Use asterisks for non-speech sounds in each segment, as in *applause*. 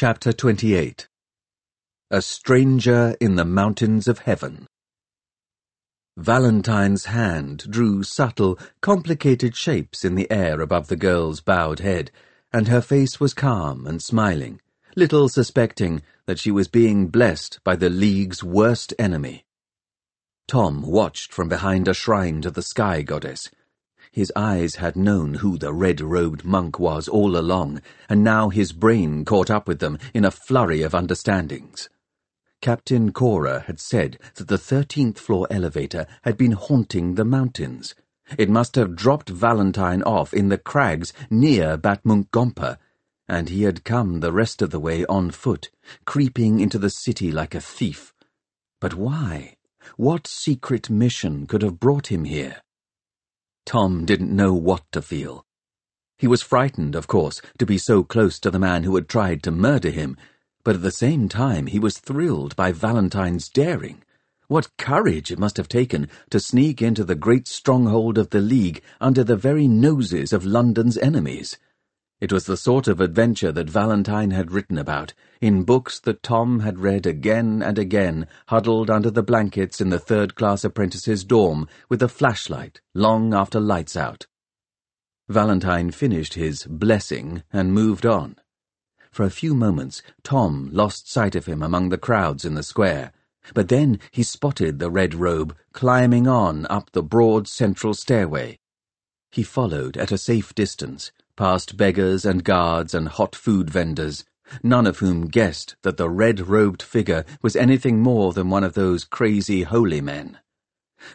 Chapter 28 A Stranger in the Mountains of Heaven Valentine's hand drew subtle, complicated shapes in the air above the girl's bowed head, and her face was calm and smiling, little suspecting that she was being blessed by the League's worst enemy. Tom watched from behind a shrine to the sky goddess, his eyes had known who the red-robed monk was all along, and now his brain caught up with them in a flurry of understandings. Captain Khora had said that the thirteenth floor elevator had been haunting the mountains. It must have dropped Valentine off in the crags near Batmunkh and he had come the rest of the way on foot, creeping into the city like a thief. But why? What secret mission could have brought him here? Tom didn't know what to feel. He was frightened, of course, to be so close to the man who had tried to murder him, but at the same time he was thrilled by Valentine's daring. What courage it must have taken to sneak into the great stronghold of the League under the very noses of London's enemies. It was the sort of adventure that Valentine had written about, in books that Tom had read again and again, huddled under the blankets in the third-class apprentice's dorm with a flashlight, long after lights out. Valentine finished his blessing and moved on. For a few moments, Tom lost sight of him among the crowds in the square, but then he spotted the red robe climbing on up the broad central stairway. He followed at a safe distance, past beggars and guards and hot food vendors, none of whom guessed that the red-robed figure was anything more than one of those crazy holy men.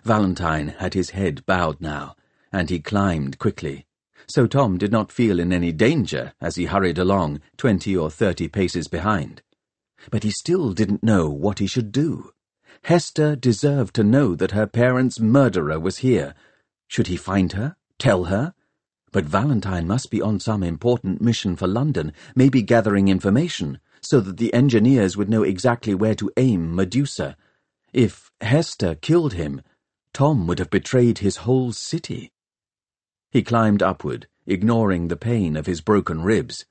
Valentine had his head bowed now, and he climbed quickly, so Tom did not feel in any danger as he hurried along twenty or thirty paces behind. But he still didn't know what he should do. Hester deserved to know that her parents' murderer was here. Should he find her? Tell her? But Valentine must be on some important mission for London, maybe gathering information, so that the engineers would know exactly where to aim Medusa. If Hester killed him, Tom would have betrayed his whole city. He climbed upward, ignoring the pain of his broken ribs.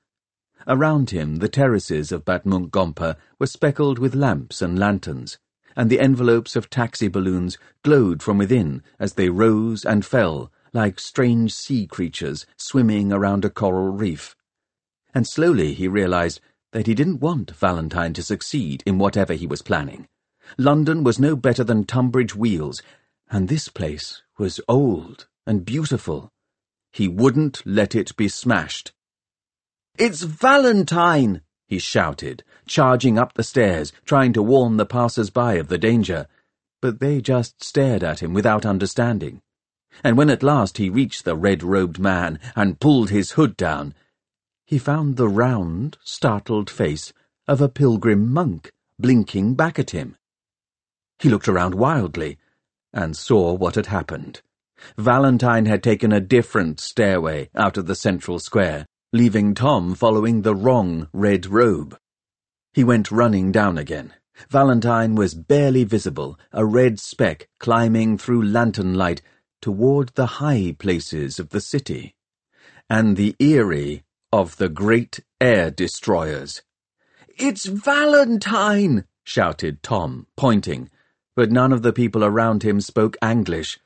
Around him, the terraces of Batmunkh were speckled with lamps and lanterns, and the envelopes of taxi balloons glowed from within as they rose and fell, like strange sea creatures swimming around a coral reef. And slowly he realized that he didn't want Valentine to succeed in whatever he was planning. London was no better than Tunbridge Wheels, and this place was old and beautiful. He wouldn't let it be smashed. It's Valentine! he shouted, charging up the stairs, trying to warn the passers-by of the danger. But they just stared at him without understanding and when at last he reached the red-robed man and pulled his hood down, he found the round, startled face of a pilgrim monk blinking back at him. He looked around wildly and saw what had happened. Valentine had taken a different stairway out of the central square, leaving Tom following the wrong red robe. He went running down again. Valentine was barely visible, a red speck climbing through lantern light toward the high places of the city, and the eyrie of the great air destroyers. It's Valentine! shouted Tom, pointing, but none of the people around him spoke English.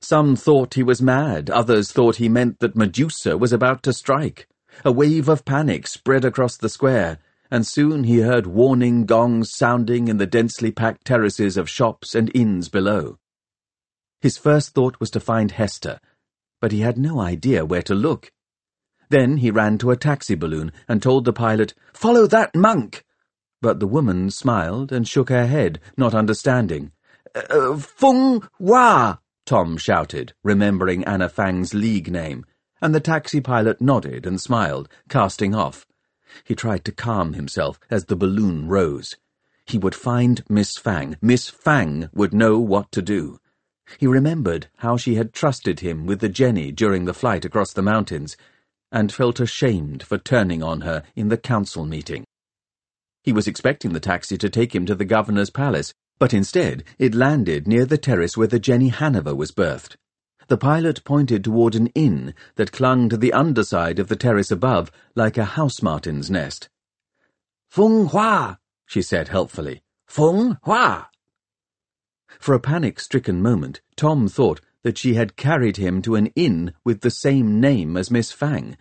Some thought he was mad, others thought he meant that Medusa was about to strike. A wave of panic spread across the square, and soon he heard warning gongs sounding in the densely packed terraces of shops and inns below. His first thought was to find Hester, but he had no idea where to look. Then he ran to a taxi balloon and told the pilot, Follow that monk! But the woman smiled and shook her head, not understanding. Uh, Feng Hua! Tom shouted, remembering Anna Fang's league name, and the taxi pilot nodded and smiled, casting off. He tried to calm himself as the balloon rose. He would find Miss Fang. Miss Fang would know what to do. He remembered how she had trusted him with the Jenny during the flight across the mountains, and felt ashamed for turning on her in the council meeting. He was expecting the taxi to take him to the governor's palace, but instead it landed near the terrace where the Jenny Haniver was berthed. The pilot pointed toward an inn that clung to the underside of the terrace above like a house martin's nest. Feng Hua, she said helpfully. Feng Hua. For a panic-stricken moment, Tom thought that she had carried him to an inn with the same name as Miss Fang.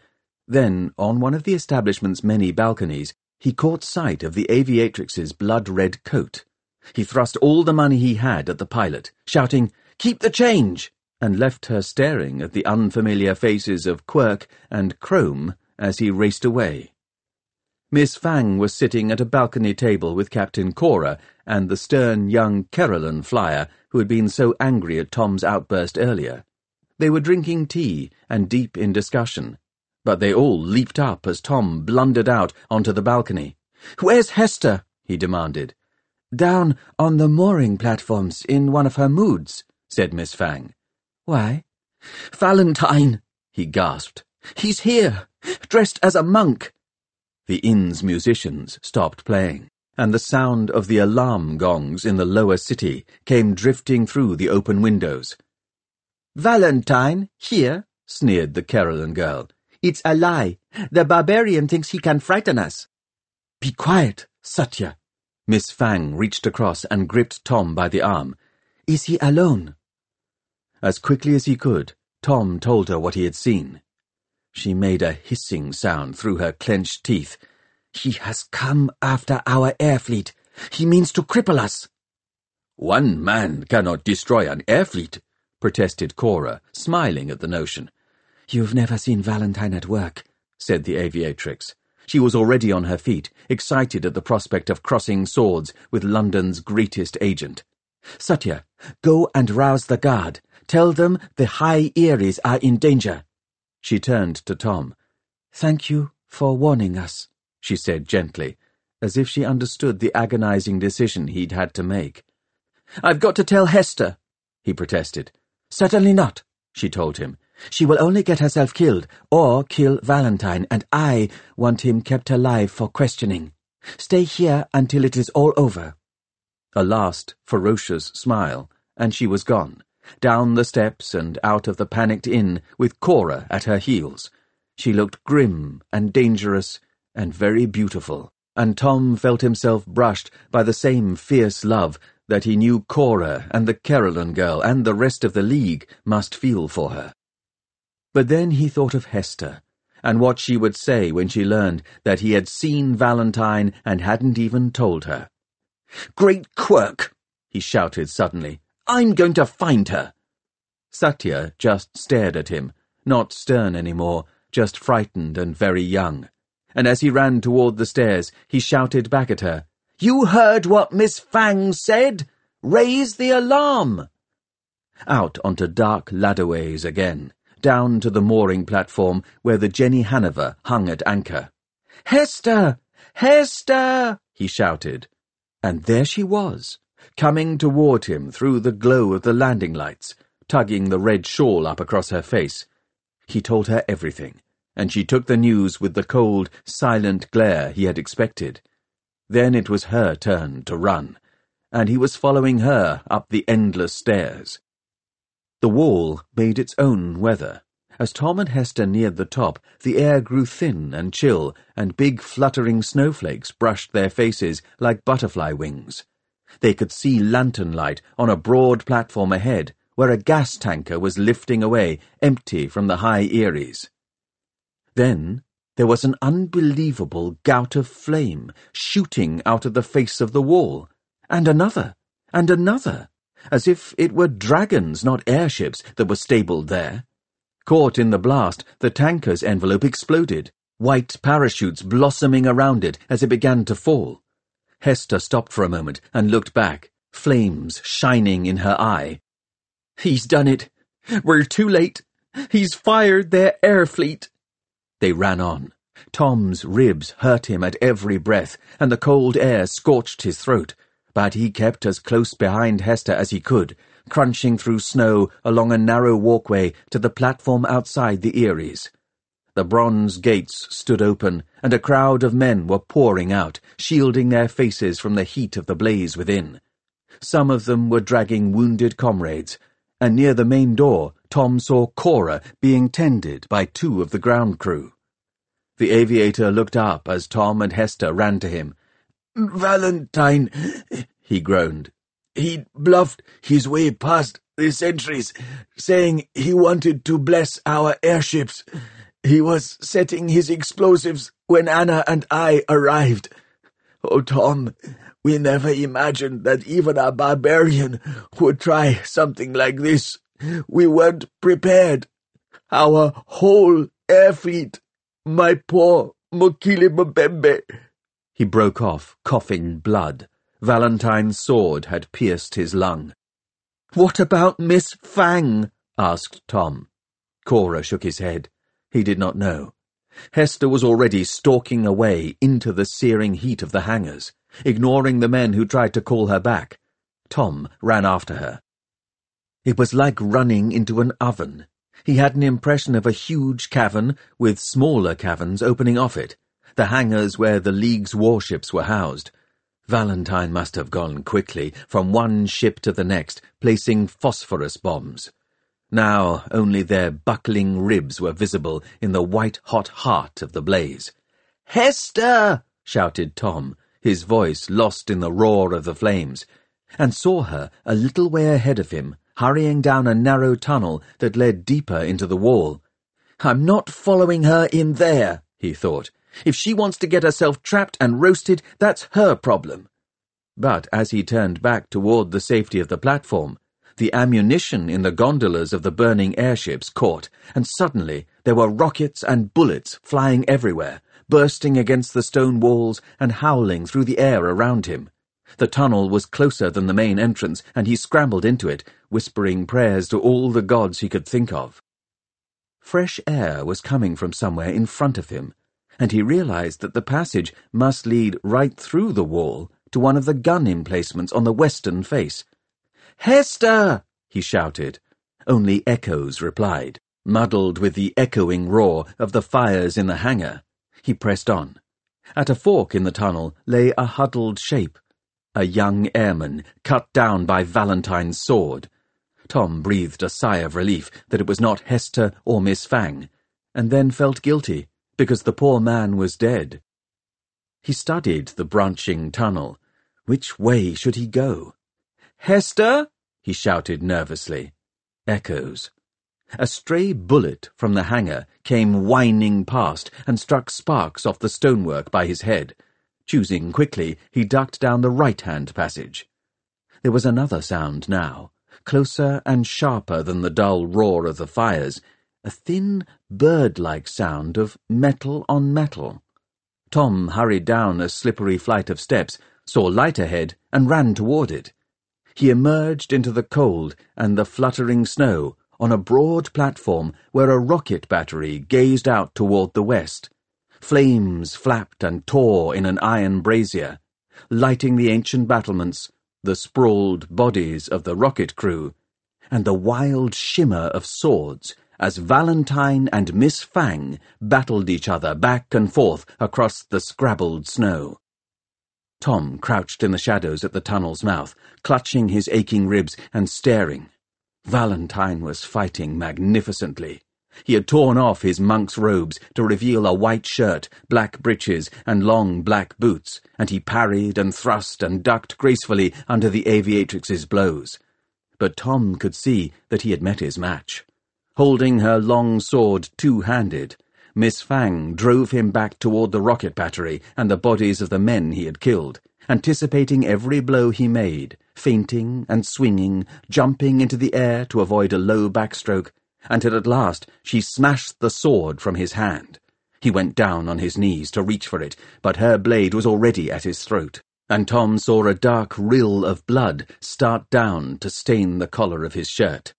Then, on one of the establishment's many balconies, he caught sight of the aviatrix's blood-red coat. He thrust all the money he had at the pilot, shouting, Keep the change! and left her staring at the unfamiliar faces of Quirke and Crome as he raced away. Miss Fang was sitting at a balcony table with Captain Khora and the stern young Caroline flyer who had been so angry at Tom's outburst earlier. They were drinking tea and deep in discussion, but they all leaped up as Tom blundered out onto the balcony. Where's Hester? he demanded. Down on the mooring platforms in one of her moods, said Miss Fang. Why? Valentine, he gasped. He's here, dressed as a monk. The inn's musicians stopped playing, and the sound of the alarm gongs in the lower city came drifting through the open windows. Valentine, here, sneered the Caroline girl. It's a lie. The barbarian thinks he can frighten us. Be quiet, Sathya. Miss Fang reached across and gripped Tom by the arm. Is he alone? As quickly as he could, Tom told her what he had seen. She made a hissing sound through her clenched teeth. He has come after our air fleet. He means to cripple us. One man cannot destroy an air fleet, protested Khora, smiling at the notion. You've never seen Valentine at work, said the aviatrix. She was already on her feet, excited at the prospect of crossing swords with London's greatest agent. Sathya, go and rouse the guard. Tell them the High Eyries are in danger. She turned to Tom. Thank you for warning us, she said gently, as if she understood the agonizing decision he'd had to make. I've got to tell Hester, he protested. Certainly not, she told him. She will only get herself killed, or kill Valentine, and I want him kept alive for questioning. Stay here until it is all over. A last, ferocious smile, and she was gone down the steps and out of the panicked inn with Khora at her heels. She looked grim and dangerous and very beautiful, and Tom felt himself brushed by the same fierce love that he knew Khora and the Caroline girl and the rest of the League must feel for her. But then he thought of Hester, and what she would say when she learned that he had seen Valentine and hadn't even told her. Great Quirke! he shouted suddenly. I'm going to find her. Sathya just stared at him, not stern any more, just frightened and very young. And as he ran toward the stairs, he shouted back at her, You heard what Miss Fang said? Raise the alarm! Out onto dark ladderways again, down to the mooring platform where the Jenny Haniver hung at anchor. Hester! Hester! he shouted. And there she was, coming toward him through the glow of the landing lights, tugging the red shawl up across her face. He told her everything, and she took the news with the cold, silent glare he had expected. Then it was her turn to run, and he was following her up the endless stairs. The wall made its own weather. As Tom and Hester neared the top, the air grew thin and chill, and big fluttering snowflakes brushed their faces like butterfly wings. They could see lantern light on a broad platform ahead, where a gas tanker was lifting away, empty from the high Eyries. Then there was an unbelievable gout of flame shooting out of the face of the wall, and another, and another, as if it were dragons, not airships, that were stabled there. Caught in the blast, the tanker's envelope exploded, white parachutes blossoming around it as it began to fall. Hester stopped for a moment and looked back, flames shining in her eye. He's done it. We're too late. He's fired their air fleet. They ran on. Tom's ribs hurt him at every breath, and the cold air scorched his throat, but he kept as close behind Hester as he could, crunching through snow along a narrow walkway to the platform outside the Eyries. The bronze gates stood open, and a crowd of men were pouring out, shielding their faces from the heat of the blaze within. Some of them were dragging wounded comrades, and near the main door Tom saw Khora being tended by two of the ground crew. The aviator looked up as Tom and Hester ran to him. Valentine, he groaned. He bluffed his way past the sentries, saying he wanted to bless our airships. He was setting his explosives when Anna and I arrived. Oh, Tom, we never imagined that even a barbarian would try something like this. We weren't prepared. Our whole air fleet, my poor Mokele-Mbembe. He broke off, coughing blood. Valentine's sword had pierced his lung. What about Miss Fang? asked Tom. Khora shook his head. He did not know. Hester was already stalking away into the searing heat of the hangars, ignoring the men who tried to call her back. Tom ran after her. It was like running into an oven. He had an impression of a huge cavern with smaller caverns opening off it, the hangars where the League's warships were housed. Valentine must have gone quickly from one ship to the next, placing phosphorus bombs. Now only their buckling ribs were visible in the white-hot heart of the blaze. Hester! shouted Tom, his voice lost in the roar of the flames, and saw her a little way ahead of him, hurrying down a narrow tunnel that led deeper into the wall. I'm not following her in there, he thought. If she wants to get herself trapped and roasted, that's her problem. But as he turned back toward the safety of the platform, the ammunition in the gondolas of the burning airships caught, and suddenly there were rockets and bullets flying everywhere, bursting against the stone walls and howling through the air around him. The tunnel was closer than the main entrance, and he scrambled into it, whispering prayers to all the gods he could think of. Fresh air was coming from somewhere in front of him, and he realized that the passage must lead right through the wall to one of the gun emplacements on the western face. Hester! he shouted. Only echoes replied, muddled with the echoing roar of the fires in the hangar. He pressed on. At a fork in the tunnel lay a huddled shape, a young airman cut down by Valentine's sword. Tom breathed a sigh of relief that it was not Hester or Miss Fang, and then felt guilty because the poor man was dead. He studied the branching tunnel. Which way should he go? Hester? he shouted nervously. Echoes. A stray bullet from the hangar came whining past and struck sparks off the stonework by his head. Choosing quickly, he ducked down the right-hand passage. There was another sound now, closer and sharper than the dull roar of the fires, a thin, bird-like sound of metal on metal. Tom hurried down a slippery flight of steps, saw light ahead, and ran toward it. He emerged into the cold and the fluttering snow on a broad platform where a rocket battery gazed out toward the west. Flames flapped and tore in an iron brazier, lighting the ancient battlements, the sprawled bodies of the rocket crew, and the wild shimmer of swords as Valentine and Miss Fang battled each other back and forth across the scrabbled snow. Tom crouched in the shadows at the tunnel's mouth, clutching his aching ribs and staring. Valentine was fighting magnificently. He had torn off his monk's robes to reveal a white shirt, black breeches, and long black boots, and he parried and thrust and ducked gracefully under the aviatrix's blows. But Tom could see that he had met his match. Holding her long sword two-handed, Miss Fang drove him back toward the rocket battery and the bodies of the men he had killed, anticipating every blow he made, feinting and swinging, jumping into the air to avoid a low backstroke, until at last she smashed the sword from his hand. He went down on his knees to reach for it, but her blade was already at his throat, and Tom saw a dark rill of blood start down to stain the collar of his shirt.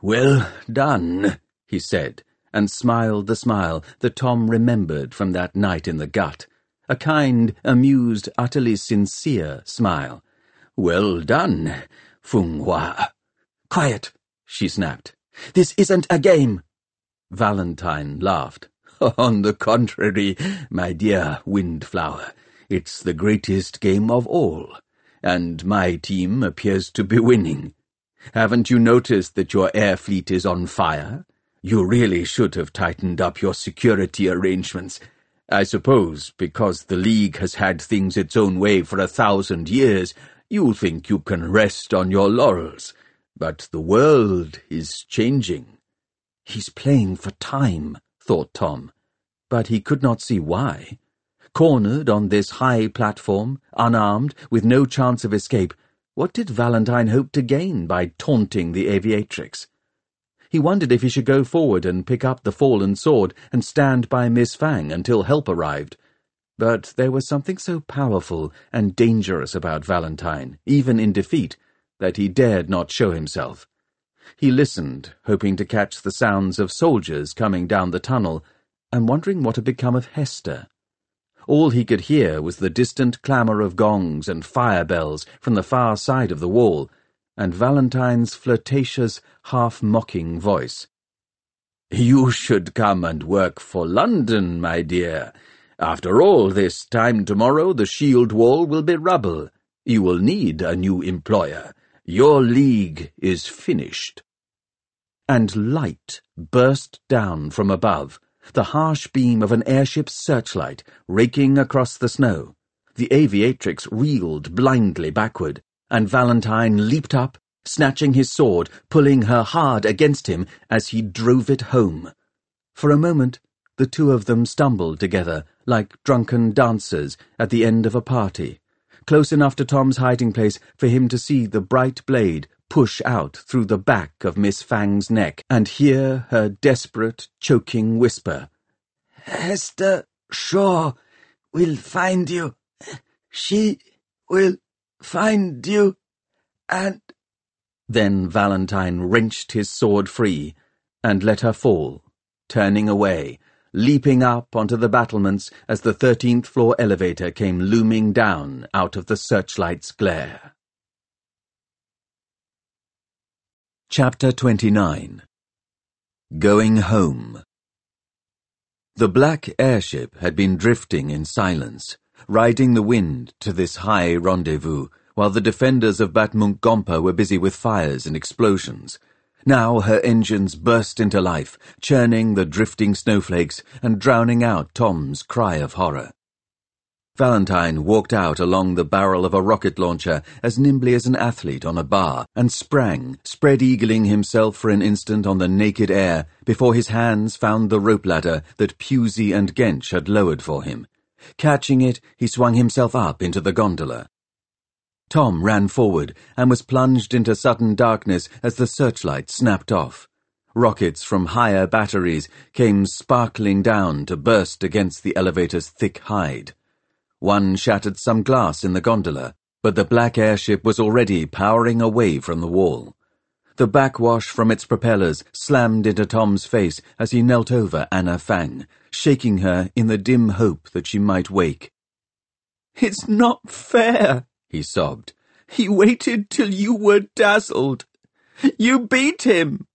Well done, he said, and smiled the smile that Tom remembered from that night in the gut. A kind, amused, utterly sincere smile. Well done, Feng Hua. Quiet, she snapped. This isn't a game. Valentine laughed. *laughs* On the contrary, my dear Windflower, it's the greatest game of all, and my team appears to be winning. Haven't you noticed that your air fleet is on fire? You really should have tightened up your security arrangements. I suppose because the League has had things its own way for a thousand years, you think you can rest on your laurels. But the world is changing. He's playing for time, thought Tom, but he could not see why. Cornered on this high platform, unarmed, with no chance of escape, what did Valentine hope to gain by taunting the aviatrix? He wondered if he should go forward and pick up the fallen sword and stand by Miss Fang until help arrived. But there was something so powerful and dangerous about Valentine, even in defeat, that he dared not show himself. He listened, hoping to catch the sounds of soldiers coming down the tunnel, and wondering what had become of Hester. All he could hear was the distant clamour of gongs and fire bells from the far side of the wall, and Valentine's flirtatious, half-mocking voice. You should come and work for London, my dear. After all, this time tomorrow the shield wall will be rubble. You will need a new employer. Your league is finished. And light burst down from above, the harsh beam of an airship's searchlight raking across the snow. The aviatrix reeled blindly backward, and Valentine leaped up, snatching his sword, pulling her hard against him as he drove it home. For a moment, the two of them stumbled together, like drunken dancers at the end of a party, close enough to Tom's hiding place for him to see the bright blade push out through the back of Miss Fang's neck and hear her desperate, choking whisper. Hester Shaw will find you. She will find you, and... Then Valentine wrenched his sword free and let her fall, turning away, leaping up onto the battlements as the thirteenth floor elevator came looming down out of the searchlight's glare. Chapter 29 Going Home The black airship had been drifting in silence, riding the wind to this high rendezvous, while the defenders of Batmunkh Gompa were busy with fires and explosions. Now her engines burst into life, churning the drifting snowflakes and drowning out Tom's cry of horror. Valentine walked out along the barrel of a rocket launcher as nimbly as an athlete on a bar and sprang, spread-eagling himself for an instant on the naked air before his hands found the rope ladder that Pewsey and Gench had lowered for him. Catching it, he swung himself up into the gondola. Tom ran forward and was plunged into sudden darkness as the searchlight snapped off. Rockets from higher batteries came sparkling down to burst against the elevator's thick hide. One shattered some glass in the gondola, but the black airship was already powering away from the wall. The backwash from its propellers slammed into Tom's face as he knelt over Anna Fang, shaking her in the dim hope that she might wake. It's not fair, he sobbed. He waited till you were dazzled. You beat him.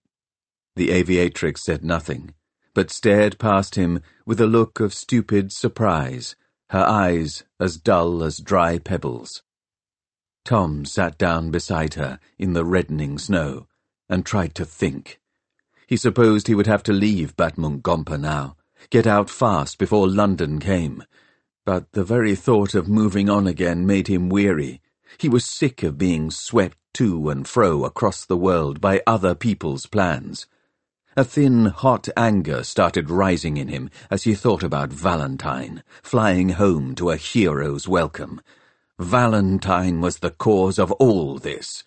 The aviatrix said nothing, but stared past him with a look of stupid surprise, her eyes as dull as dry pebbles. Tom sat down beside her in the reddening snow and tried to think. He supposed he would have to leave Batmunkh Gompa now, get out fast before London came. But the very thought of moving on again made him weary. He was sick of being swept to and fro across the world by other people's plans. A thin, hot anger started rising in him as he thought about Valentine, flying home to a hero's welcome. Valentine was the cause of all this.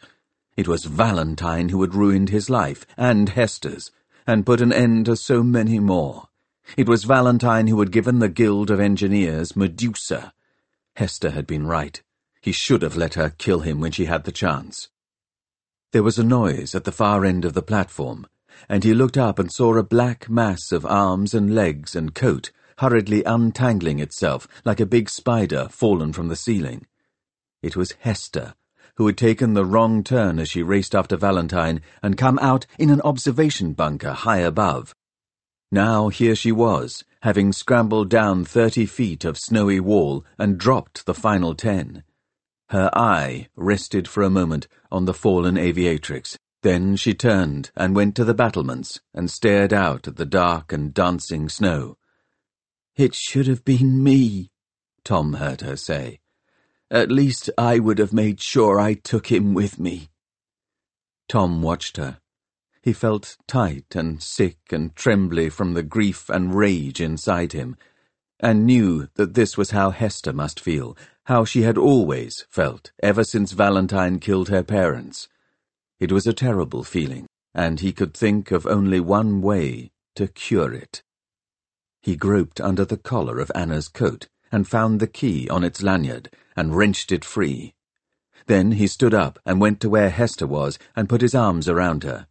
It was Valentine who had ruined his life, and Hester's, and put an end to so many more. It was Valentine who had given the Guild of Engineers Medusa. Hester had been right. He should have let her kill him when she had the chance. There was a noise at the far end of the platform, and he looked up and saw a black mass of arms and legs and coat hurriedly untangling itself like a big spider fallen from the ceiling. It was Hester, who had taken the wrong turn as she raced after Valentine and come out in an observation bunker high above. Now here she was, having scrambled down thirty feet of snowy wall and dropped the final ten. Her eye rested for a moment on the fallen aviatrix, Then she turned and went to the battlements and stared out at the dark and dancing snow. It should have been me, Tom heard her say. At least I would have made sure I took him with me. Tom watched her. He felt tight and sick and trembly from the grief and rage inside him, and knew that this was how Hester must feel, how she had always felt ever since Valentine killed her parents. It was a terrible feeling, and he could think of only one way to cure it. He groped under the collar of Anna's coat and found the key on its lanyard and wrenched it free. Then he stood up and went to where Hester was and put his arms around her.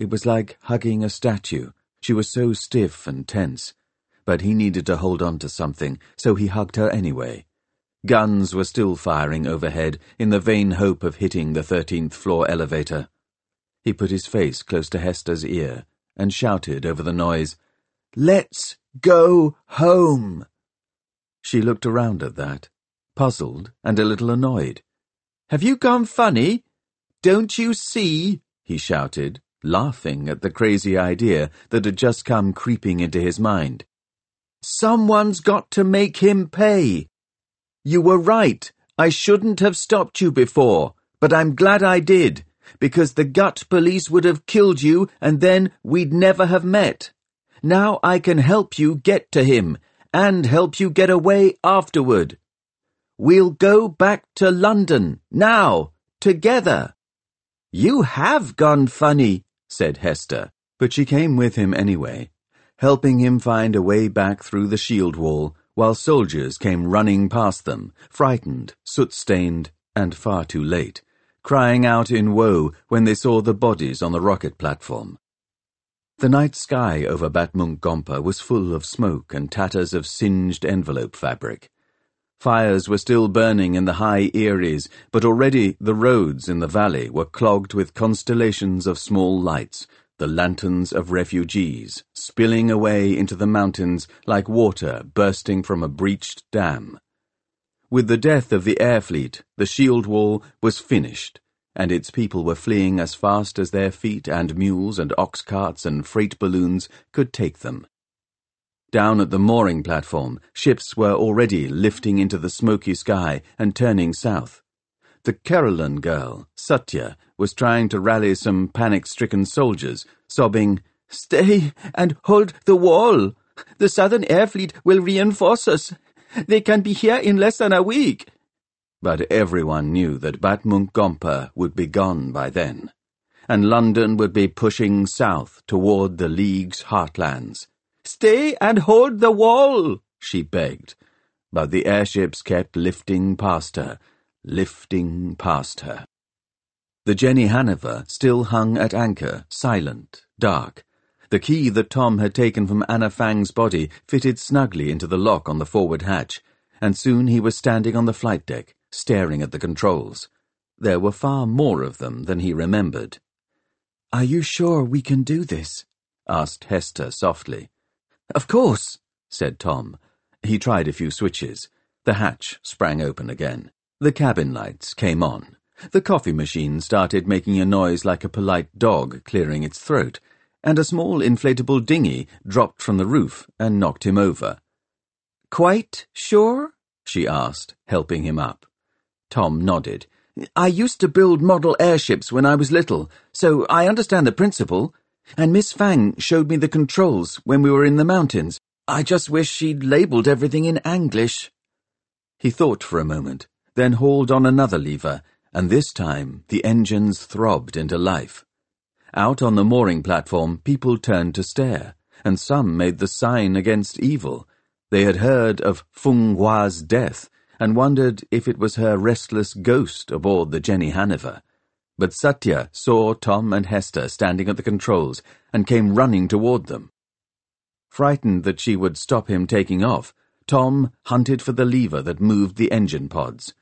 It was like hugging a statue. She was so stiff and tense. But he needed to hold on to something, so he hugged her anyway. Guns were still firing overhead in the vain hope of hitting the thirteenth floor elevator. He put his face close to Hester's ear and shouted over the noise, Let's go home. She looked around at that, puzzled and a little annoyed. Have you gone funny? Don't you see? he shouted, laughing at the crazy idea that had just come creeping into his mind. Someone's got to make him pay. You were right. I shouldn't have stopped you before, but I'm glad I did, because the gut police would have killed you and then we'd never have met. Now I can help you get to him and help you get away afterward. We'll go back to London, now, together. You have gone funny, said Hester, but she came with him anyway, helping him find a way back through the shield wall while soldiers came running past them, frightened, soot-stained, and far too late, crying out in woe when they saw the bodies on the rocket platform. The night sky over Bad Gompa was full of smoke and tatters of singed envelope fabric. Fires were still burning in the high eyries, but already the roads in the valley were clogged with constellations of small lights, the lanterns of refugees, spilling away into the mountains like water bursting from a breached dam. With the death of the air fleet, the shield wall was finished, and its people were fleeing as fast as their feet and mules and ox carts and freight balloons could take them. Down at the mooring platform, ships were already lifting into the smoky sky and turning south. The Carolan girl, Sathya, was trying to rally some panic-stricken soldiers, sobbing, Stay and hold the wall. The Southern Air Fleet will reinforce us. They can be here in less than a week. But everyone knew that Batmunkh Gompa would be gone by then, and London would be pushing south toward the League's heartlands. Stay and hold the wall, she begged, but the airships kept lifting past her, lifting past her. The Jenny Haniver still hung at anchor, silent, dark. The key that Tom had taken from Anna Fang's body fitted snugly into the lock on the forward hatch, and soon he was standing on the flight deck, staring at the controls. There were far more of them than he remembered. Are you sure we can do this? asked Hester softly. Of course, said Tom. He tried a few switches. The hatch sprang open again. The cabin lights came on. The coffee machine started making a noise like a polite dog clearing its throat, and a small inflatable dinghy dropped from the roof and knocked him over. Quite sure? she asked, helping him up. Tom nodded. I used to build model airships when I was little, so I understand the principle. And Miss Fang showed me the controls when we were in the mountains. I just wish she'd labelled everything in English. He thought for a moment then hauled on another lever, and this time the engines throbbed into life. Out on the mooring platform, people turned to stare, and some made the sign against evil. They had heard of Feng Hua's death, and wondered if it was her restless ghost aboard the Jenny Haniver. But Sathya saw Tom and Hester standing at the controls and came running toward them. Frightened that she would stop him taking off, Tom hunted for the lever that moved the engine pods.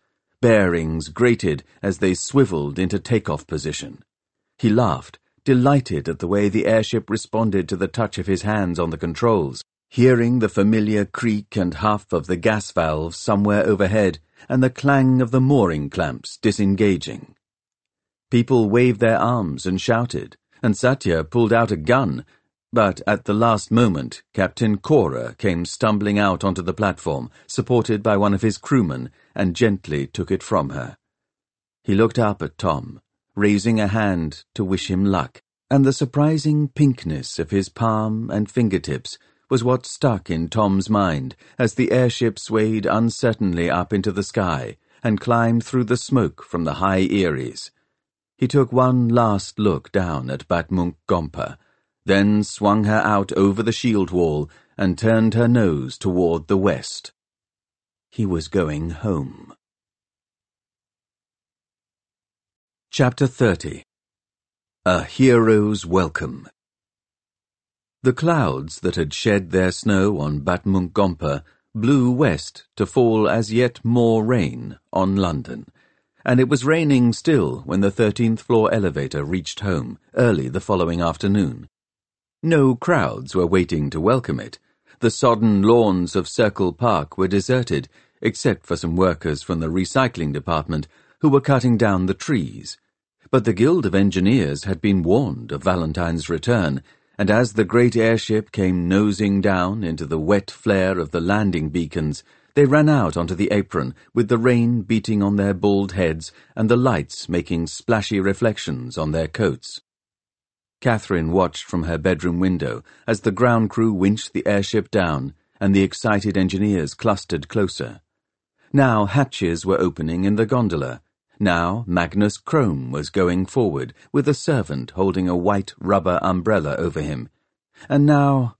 Bearings grated as they swiveled into takeoff position. He laughed, delighted at the way the airship responded to the touch of his hands on the controls, hearing the familiar creak and huff of the gas valves somewhere overhead and the clang of the mooring clamps disengaging. People waved their arms and shouted, and Sathya pulled out a gun, but at the last moment Captain Khora came stumbling out onto the platform, supported by one of his crewmen, and gently took it from her. He looked up at Tom, raising a hand to wish him luck, and the surprising pinkness of his palm and fingertips was what stuck in Tom's mind as the airship swayed uncertainly up into the sky and climbed through the smoke from the high eyries. He took one last look down at Batmunkh Gompa, then swung her out over the shield wall and turned her nose toward the west. He was going home. Chapter 30 A Hero's Welcome The clouds that had shed their snow on Batmunkh Gompa blew west to fall as yet more rain on London and it was raining still when the 13th floor elevator reached home early the following afternoon. No crowds were waiting to welcome it. The sodden lawns of Circle Park were deserted, except for some workers from the recycling department who were cutting down the trees. But the Guild of Engineers had been warned of Valentine's return, and as the great airship came nosing down into the wet flare of the landing beacons, they ran out onto the apron, with the rain beating on their bald heads and the lights making splashy reflections on their coats. Catherine watched from her bedroom window as the ground crew winched the airship down and the excited engineers clustered closer. Now hatches were opening in the gondola. Now Magnus Crome was going forward with a servant holding a white rubber umbrella over him. And now,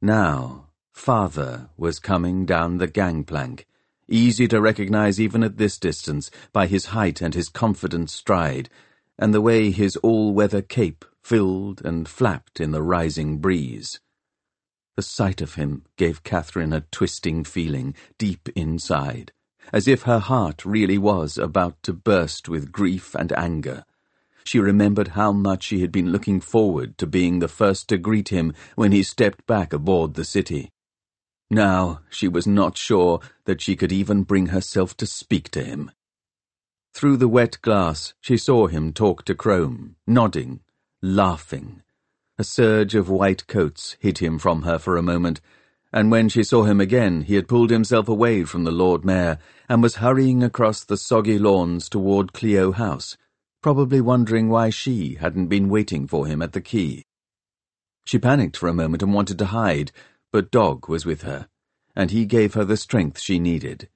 now, Father was coming down the gangplank, easy to recognize even at this distance by his height and his confident stride, and the way his all-weather cape filled and flapped in the rising breeze. The sight of him gave Catherine a twisting feeling deep inside, as if her heart really was about to burst with grief and anger. She remembered how much she had been looking forward to being the first to greet him when he stepped back aboard the city. Now she was not sure that she could even bring herself to speak to him. Through the wet glass, she saw him talk to Crome, nodding, laughing. A surge of white coats hid him from her for a moment, and when she saw him again, he had pulled himself away from the Lord Mayor and was hurrying across the soggy lawns toward Clio House, probably wondering why she hadn't been waiting for him at the quay. She panicked for a moment and wanted to hide, but Dog was with her, and he gave her the strength she needed.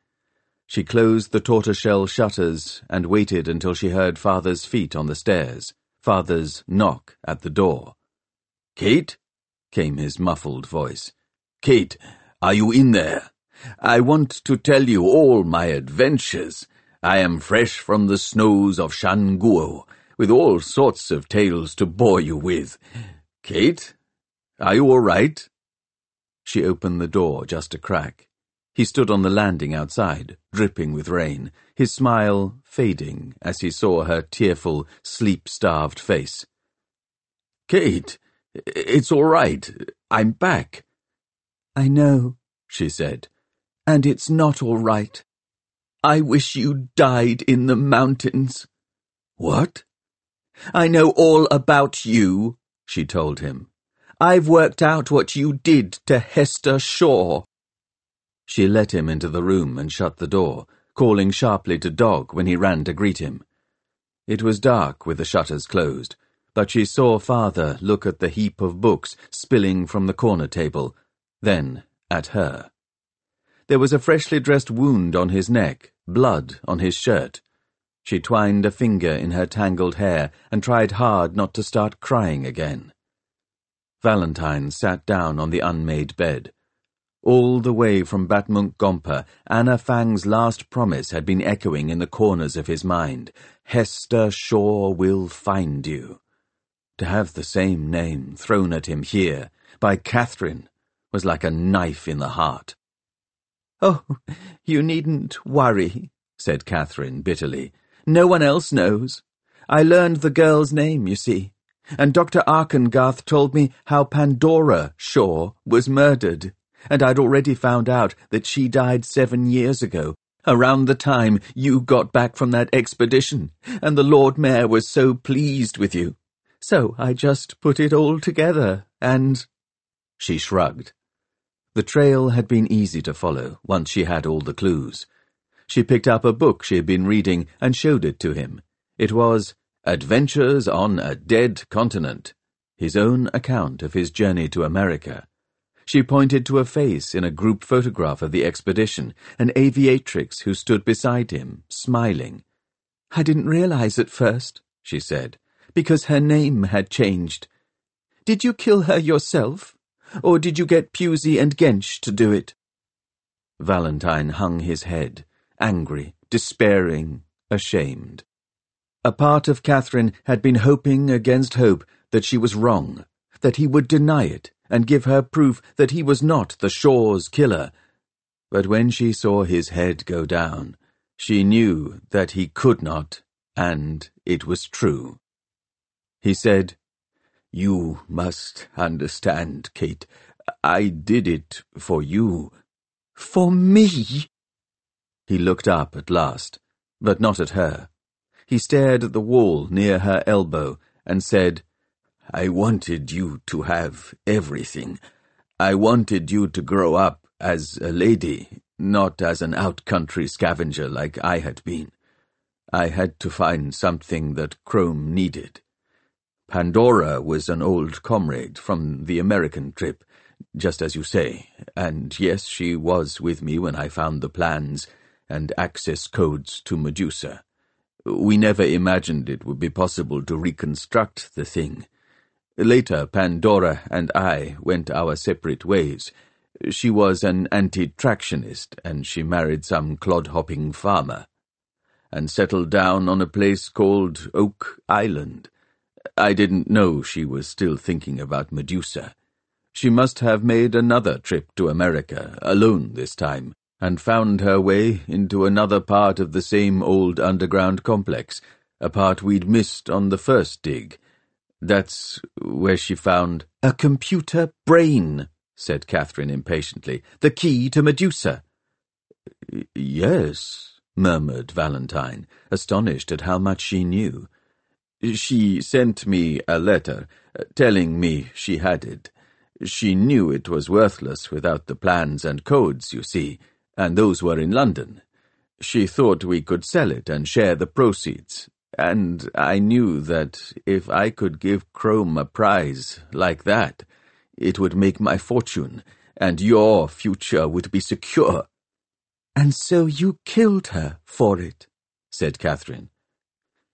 She closed the tortoiseshell shutters and waited until she heard Father's feet on the stairs, Father's knock at the door. Kate? came his muffled voice. Kate, are you in there? I want to tell you all my adventures. I am fresh from the snows of Shan Guo, with all sorts of tales to bore you with. Kate, are you all right? She opened the door just a crack. He stood on the landing outside, dripping with rain, his smile fading as he saw her tearful, sleep-starved face. Kate, it's all right. I'm back. I know, she said, and it's not all right. I wish you died in the mountains. What? I know all about you, she told him. I've worked out what you did to Hester Shaw. She let him into the room and shut the door, calling sharply to Dog when he ran to greet him. It was dark with the shutters closed, but she saw father look at the heap of books spilling from the corner table, then at her. There was a freshly dressed wound on his neck, blood on his shirt. She twined a finger in her tangled hair and tried hard not to start crying again. Valentine sat down on the unmade bed. All the way from Batmunkh Gompa, Anna Fang's last promise had been echoing in the corners of his mind. Hester Shaw will find you. To have the same name thrown at him here, by Catherine, was like a knife in the heart. *laughs* Oh, you needn't worry, said Catherine bitterly. No one else knows. I learned the girl's name, you see and Dr. Arkengarth told me how Pandora Shaw was murdered, and I'd already found out that she died seven years ago, around the time you got back from that expedition, and the Lord Mayor was so pleased with you. So I just put it all together, and... She shrugged. The trail had been easy to follow once she had all the clues. She picked up a book she had been reading and showed it to him. It was Adventures on a Dead Continent, his own account of his journey to America. She pointed to a face in a group photograph of the expedition, an aviatrix who stood beside him, smiling. I didn't realize at first, she said, because her name had changed. Did you kill her yourself, or did you get Pewsey and Gench to do it? Valentine hung his head, angry, despairing, ashamed. A part of Catherine had been hoping against hope that she was wrong, that he would deny it, and give her proof that he was not the Shaw's killer. But when she saw his head go down, she knew that he could not, and it was true. He said, You must understand, Kate. I did it for you. For me? He looked up at last, but not at her. He stared at the wall near her elbow and said, I wanted you to have everything. I wanted you to grow up as a lady, not as an out-country scavenger like I had been. I had to find something that Crome needed. Pandora was an old comrade from the American trip, just as you say, and yes, she was with me when I found the plans and access codes to Medusa. We never imagined it would be possible to reconstruct the thing. Later, Pandora and I went our separate ways. She was an anti-tractionist, and she married some clod-hopping farmer, and settled down on a place called Oak Island. I didn't know she was still thinking about Medusa. She must have made another trip to America, alone this time, and found her way into another part of the same old underground complex, a part we'd missed on the first dig, that's where she found a computer brain, said Catherine impatiently. The key to Medusa. Yes, murmured Valentine, astonished at how much she knew. She sent me a letter, uh, telling me she had it. She knew it was worthless without the plans and codes, you see, and those were in London. She thought we could sell it and share the proceeds, and I knew that if I could give Crome a prize like that, it would make my fortune, and your future would be secure. And so you killed her for it, said Catherine.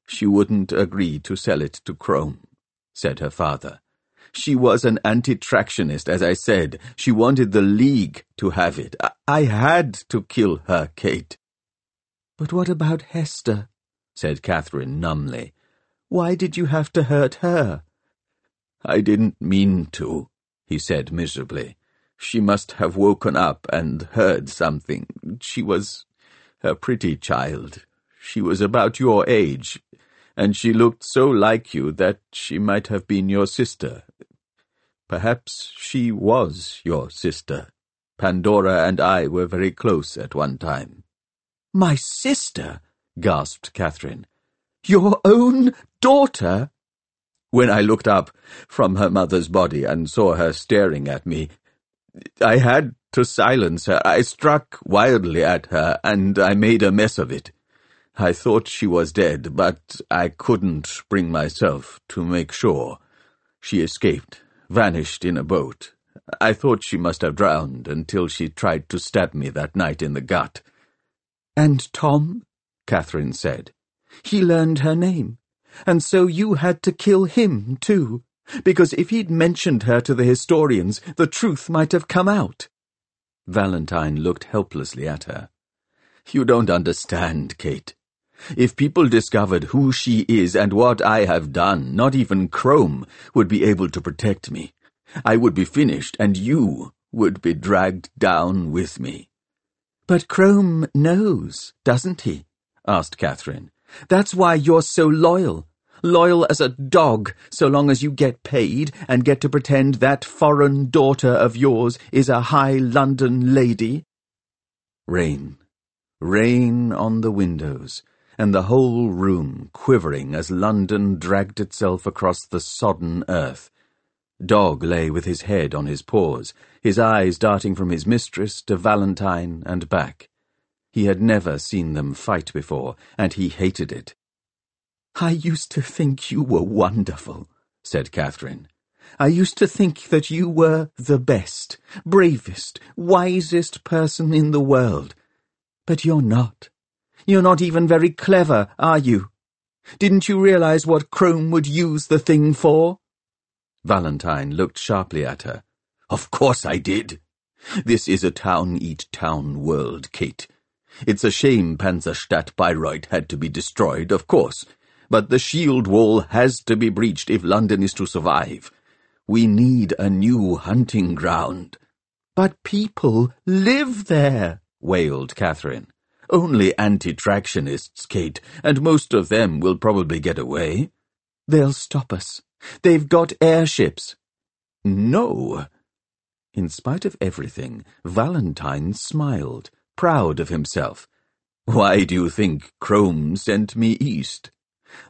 She wouldn't agree to sell it to Crome, said her father. She was an anti-tractionist, as I said. She wanted the League to have it. I, I had to kill her, Kate. But what about Hester? said Catherine numbly. Why did you have to hurt her? I didn't mean to, he said miserably. She must have woken up and heard something. She was a pretty child. She was about your age, and she looked so like you that she might have been your sister. Perhaps she was your sister. Pandora and I were very close at one time. My sister? gasped Catherine. Your own daughter? When I looked up from her mother's body and saw her staring at me, I had to silence her. I struck wildly at her, and I made a mess of it. I thought she was dead, but I couldn't bring myself to make sure. She escaped, vanished in a boat. I thought she must have drowned until she tried to stab me that night in the gut. And Tom? Catherine said. He learned her name, and so you had to kill him, too, because if he'd mentioned her to the historians, the truth might have come out. Valentine looked helplessly at her. You don't understand, Kate. If people discovered who she is and what I have done, not even Crome would be able to protect me. I would be finished, and you would be dragged down with me. But Crome knows, doesn't he? asked Catherine. That's why you're so loyal. Loyal as a dog, so long as you get paid and get to pretend that foreign daughter of yours is a high London lady. Rain. Rain on the windows, and the whole room quivering as London dragged itself across the sodden earth. Dog lay with his head on his paws, his eyes darting from his mistress to Valentine and back. He had never seen them fight before, and he hated it. I used to think you were wonderful, said Catherine. I used to think that you were the best, bravest, wisest person in the world. But you're not. You're not even very clever, are you? Didn't you realize what Crome would use the thing for? Valentine looked sharply at her. Of course I did. This is a town-eat-town world, Kate. It's a shame Panzerstadt Bayreuth had to be destroyed, of course, but the shield wall has to be breached if London is to survive. We need a new hunting ground. But people live there, wailed Catherine. Only anti-tractionists, Kate, and most of them will probably get away. They'll stop us. They've got airships. No. In spite of everything, Valentine smiled, proud of himself. Why do you think Crome sent me east?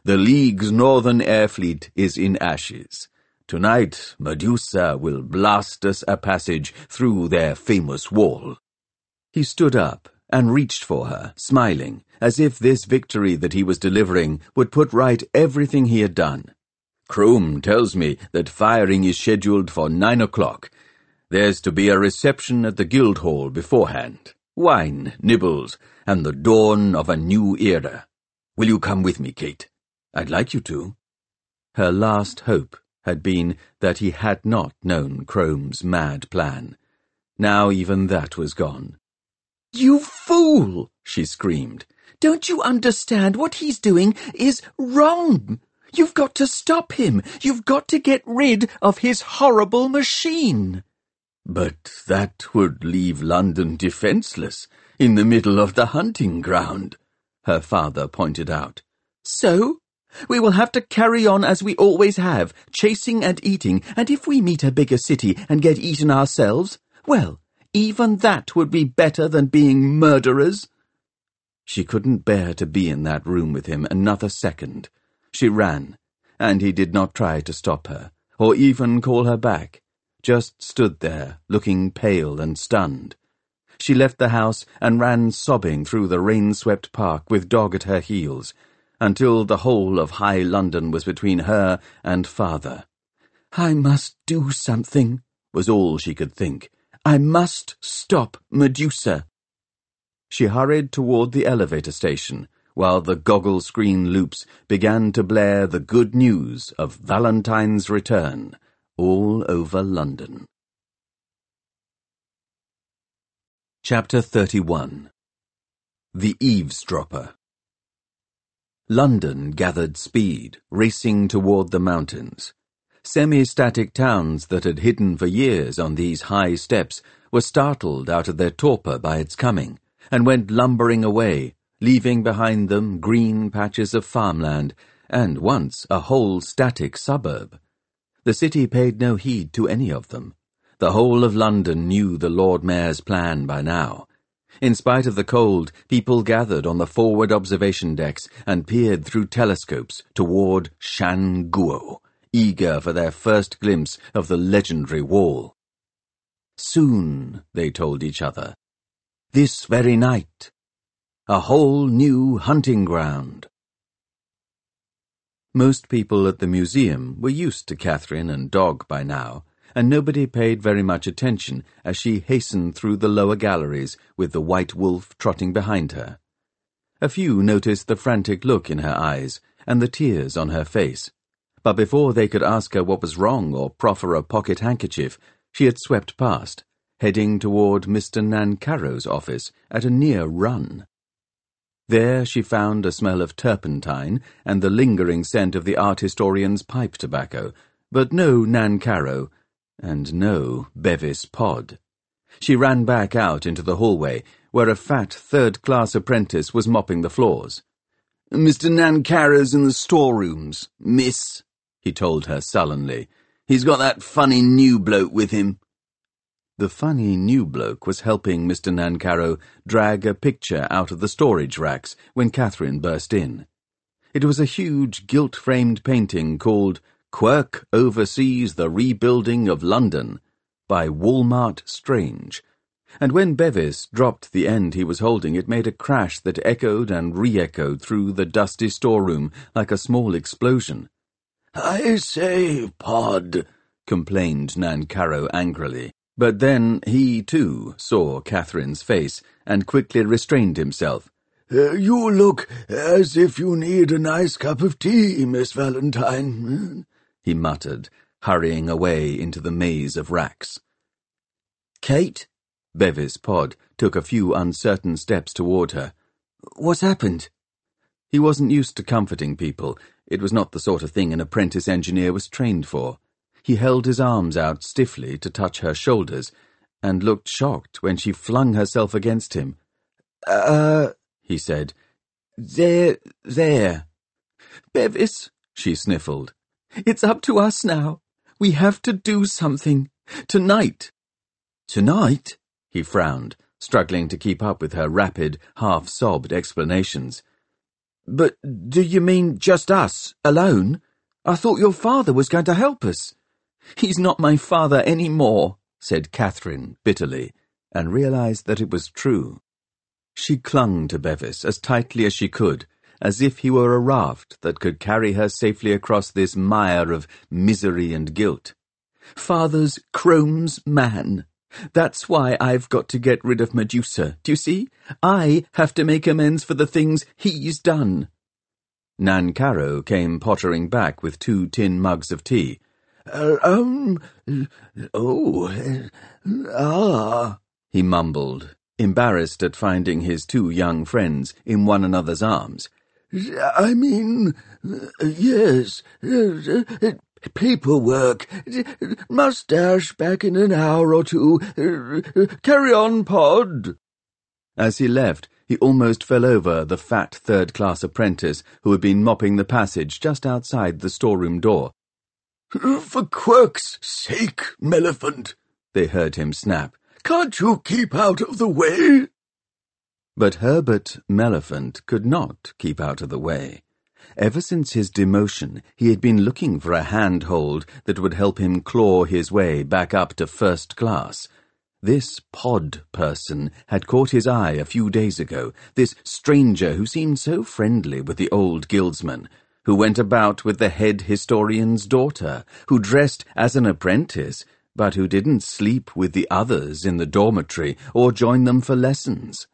The League's northern air fleet is in ashes. Tonight, Medusa will blast us a passage through their famous wall. He stood up and reached for her, smiling, as if this victory that he was delivering would put right everything he had done. Crome tells me that firing is scheduled for nine o'clock. There's to be a reception at the Guildhall beforehand. Wine, nibbles, and the dawn of a new era. Will you come with me, Kate? I'd like you to. Her last hope had been that he had not known Crome's mad plan. Now even that was gone. You fool! she screamed. Don't you understand what he's doing is wrong? You've got to stop him. You've got to get rid of his horrible machine. But that would leave London defenceless in the middle of the hunting ground, her father pointed out. So? We will have to carry on as we always have, chasing and eating, and if we meet a bigger city and get eaten ourselves, well, even that would be better than being murderers. She couldn't bear to be in that room with him another second. She ran, and he did not try to stop her, or even call her back, just stood there, looking pale and stunned. She left the house and ran sobbing through the rain-swept park with dog at her heels, until the whole of High London was between her and father. I must do something, was all she could think. I must stop Medusa. She hurried toward the elevator station, while the goggle screen loops began to blare the good news of Valentine's return all over London. Chapter 31 The Eavesdropper London gathered speed, racing toward the mountains. Semi-static towns that had hidden for years on these high steppes were startled out of their torpor by its coming, and went lumbering away, leaving behind them green patches of farmland, and once a whole static suburb. The city paid no heed to any of them. The whole of London knew the Lord Mayor's plan by now. In spite of the cold, people gathered on the forward observation decks and peered through telescopes toward Shan Guo, eager for their first glimpse of the legendary wall. Soon, they told each other. This very night. A whole new hunting ground. Most people at the museum were used to Catherine and Dog by now, and nobody paid very much attention as she hastened through the lower galleries with the white wolf trotting behind her. A few noticed the frantic look in her eyes and the tears on her face, but before they could ask her what was wrong or proffer a pocket handkerchief, she had swept past, heading toward Mr. Nancarrow's office at a near run. There she found a smell of turpentine and the lingering scent of the art historian's pipe tobacco, but no Nancarrow, and no Bevis Pod. She ran back out into the hallway, where a fat third-class apprentice was mopping the floors. Mr. Nancarrow's in the storerooms, miss, he told her sullenly. He's got that funny new bloke with him. The funny new bloke was helping Mr. Nancarrow drag a picture out of the storage racks when Catherine burst in. It was a huge gilt-framed painting called Quirke Oversees the Rebuilding of London by Walmart Strange, and when Bevis dropped the end he was holding it made a crash that echoed and re-echoed through the dusty storeroom like a small explosion. I say, Pod, complained Nancarrow angrily. But then he, too, saw Catherine's face and quickly restrained himself. Uh, you look as if you need a nice cup of tea, Miss Valentine, *laughs* he muttered, hurrying away into the maze of racks. Kate? Bevis Pod took a few uncertain steps toward her. What's happened? He wasn't used to comforting people. It was not the sort of thing an apprentice engineer was trained for. He held his arms out stiffly to touch her shoulders, and looked shocked when she flung herself against him. Uh, he said. There, there. Bevis, she sniffled. It's up to us now. We have to do something. Tonight. Tonight? He frowned, struggling to keep up with her rapid, half-sobbed explanations. But do you mean just us, alone? I thought your father was going to help us. He's not my father any more, said Catherine bitterly, and realized that it was true. She clung to Bevis as tightly as she could, as if he were a raft that could carry her safely across this mire of misery and guilt. Father's Crome's man. That's why I've got to get rid of Medusa, do you see? I have to make amends for the things he's done. Nancarrow came pottering back with two tin mugs of tea. Uh, um, oh, ah, he mumbled, embarrassed at finding his two young friends in one another's arms. I mean, yes, paperwork, mustache back in an hour or two. Carry on, Pod. As he left, he almost fell over the fat third-class apprentice who had been mopping the passage just outside the storeroom door. For Quirke's sake, Melliphant, they heard him snap. Can't you keep out of the way? But Herbert Melliphant could not keep out of the way. Ever since his demotion, he had been looking for a handhold that would help him claw his way back up to first class. This pod person had caught his eye a few days ago, this stranger who seemed so friendly with the old guildsman, who went about with the head historian's daughter, who dressed as an apprentice, but who didn't sleep with the others in the dormitory or join them for lessons.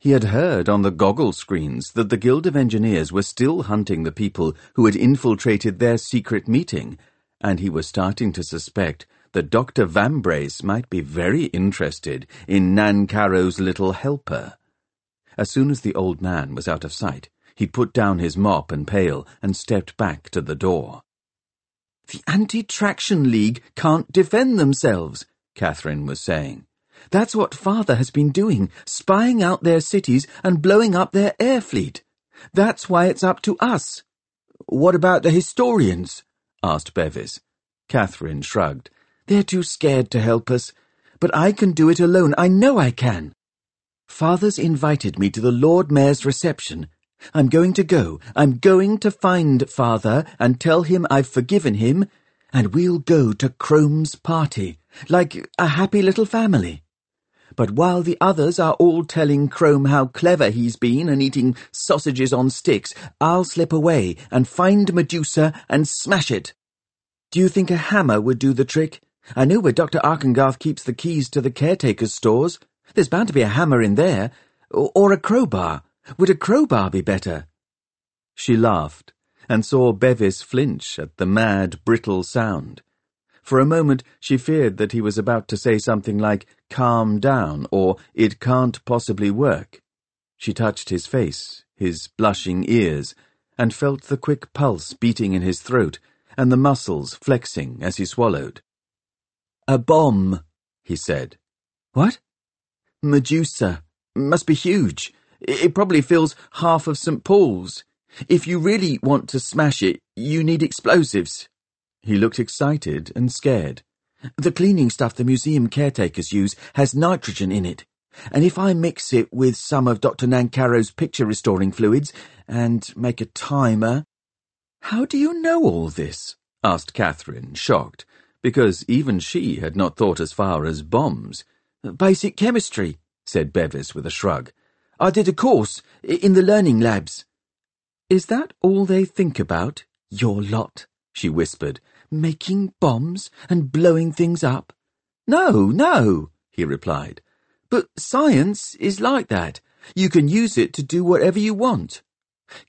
He had heard on the goggle screens that the Guild of Engineers were still hunting the people who had infiltrated their secret meeting, and he was starting to suspect that Dr. Vambrace might be very interested in Nancarrow's little helper. As soon as the old man was out of sight, he put down his mop and pail and stepped back to the door. The Anti-Traction League can't defend themselves, Catherine was saying. That's what father has been doing, spying out their cities and blowing up their air fleet. That's why it's up to us. What about the historians? asked Bevis. Catherine shrugged. They're too scared to help us. But I can do it alone. I know I can. Father's invited me to the Lord Mayor's reception. I'm going to go. I'm going to find father and tell him I've forgiven him, and we'll go to Crome's party, like a happy little family. But while the others are all telling Crome how clever he's been and eating sausages on sticks, I'll slip away and find Medusa and smash it. Do you think a hammer would do the trick? I know where Dr. Arkengarth keeps the keys to the caretaker's stores. There's bound to be a hammer in there. Or, or a crowbar. Would a crowbar be better? She laughed, and saw Bevis flinch at the mad, brittle sound. For a moment she feared that he was about to say something like, calm down, or it can't possibly work. She touched his face, his blushing ears, and felt the quick pulse beating in his throat, and the muscles flexing as he swallowed. A bomb, he said. What? Medusa. Must be huge. It probably fills half of St. Paul's. If you really want to smash it, you need explosives. He looked excited and scared. The cleaning stuff the museum caretakers use has nitrogen in it, and if I mix it with some of Dr. Nancarrow's picture restoring fluids and make a timer. How do you know all this? asked Catherine, shocked, because even she had not thought as far as bombs. Basic chemistry, said Bevis with a shrug. I did a course in the learning labs. Is that all they think about, your lot? she whispered. Making bombs and blowing things up? No, no, he replied. But science is like that. You can use it to do whatever you want.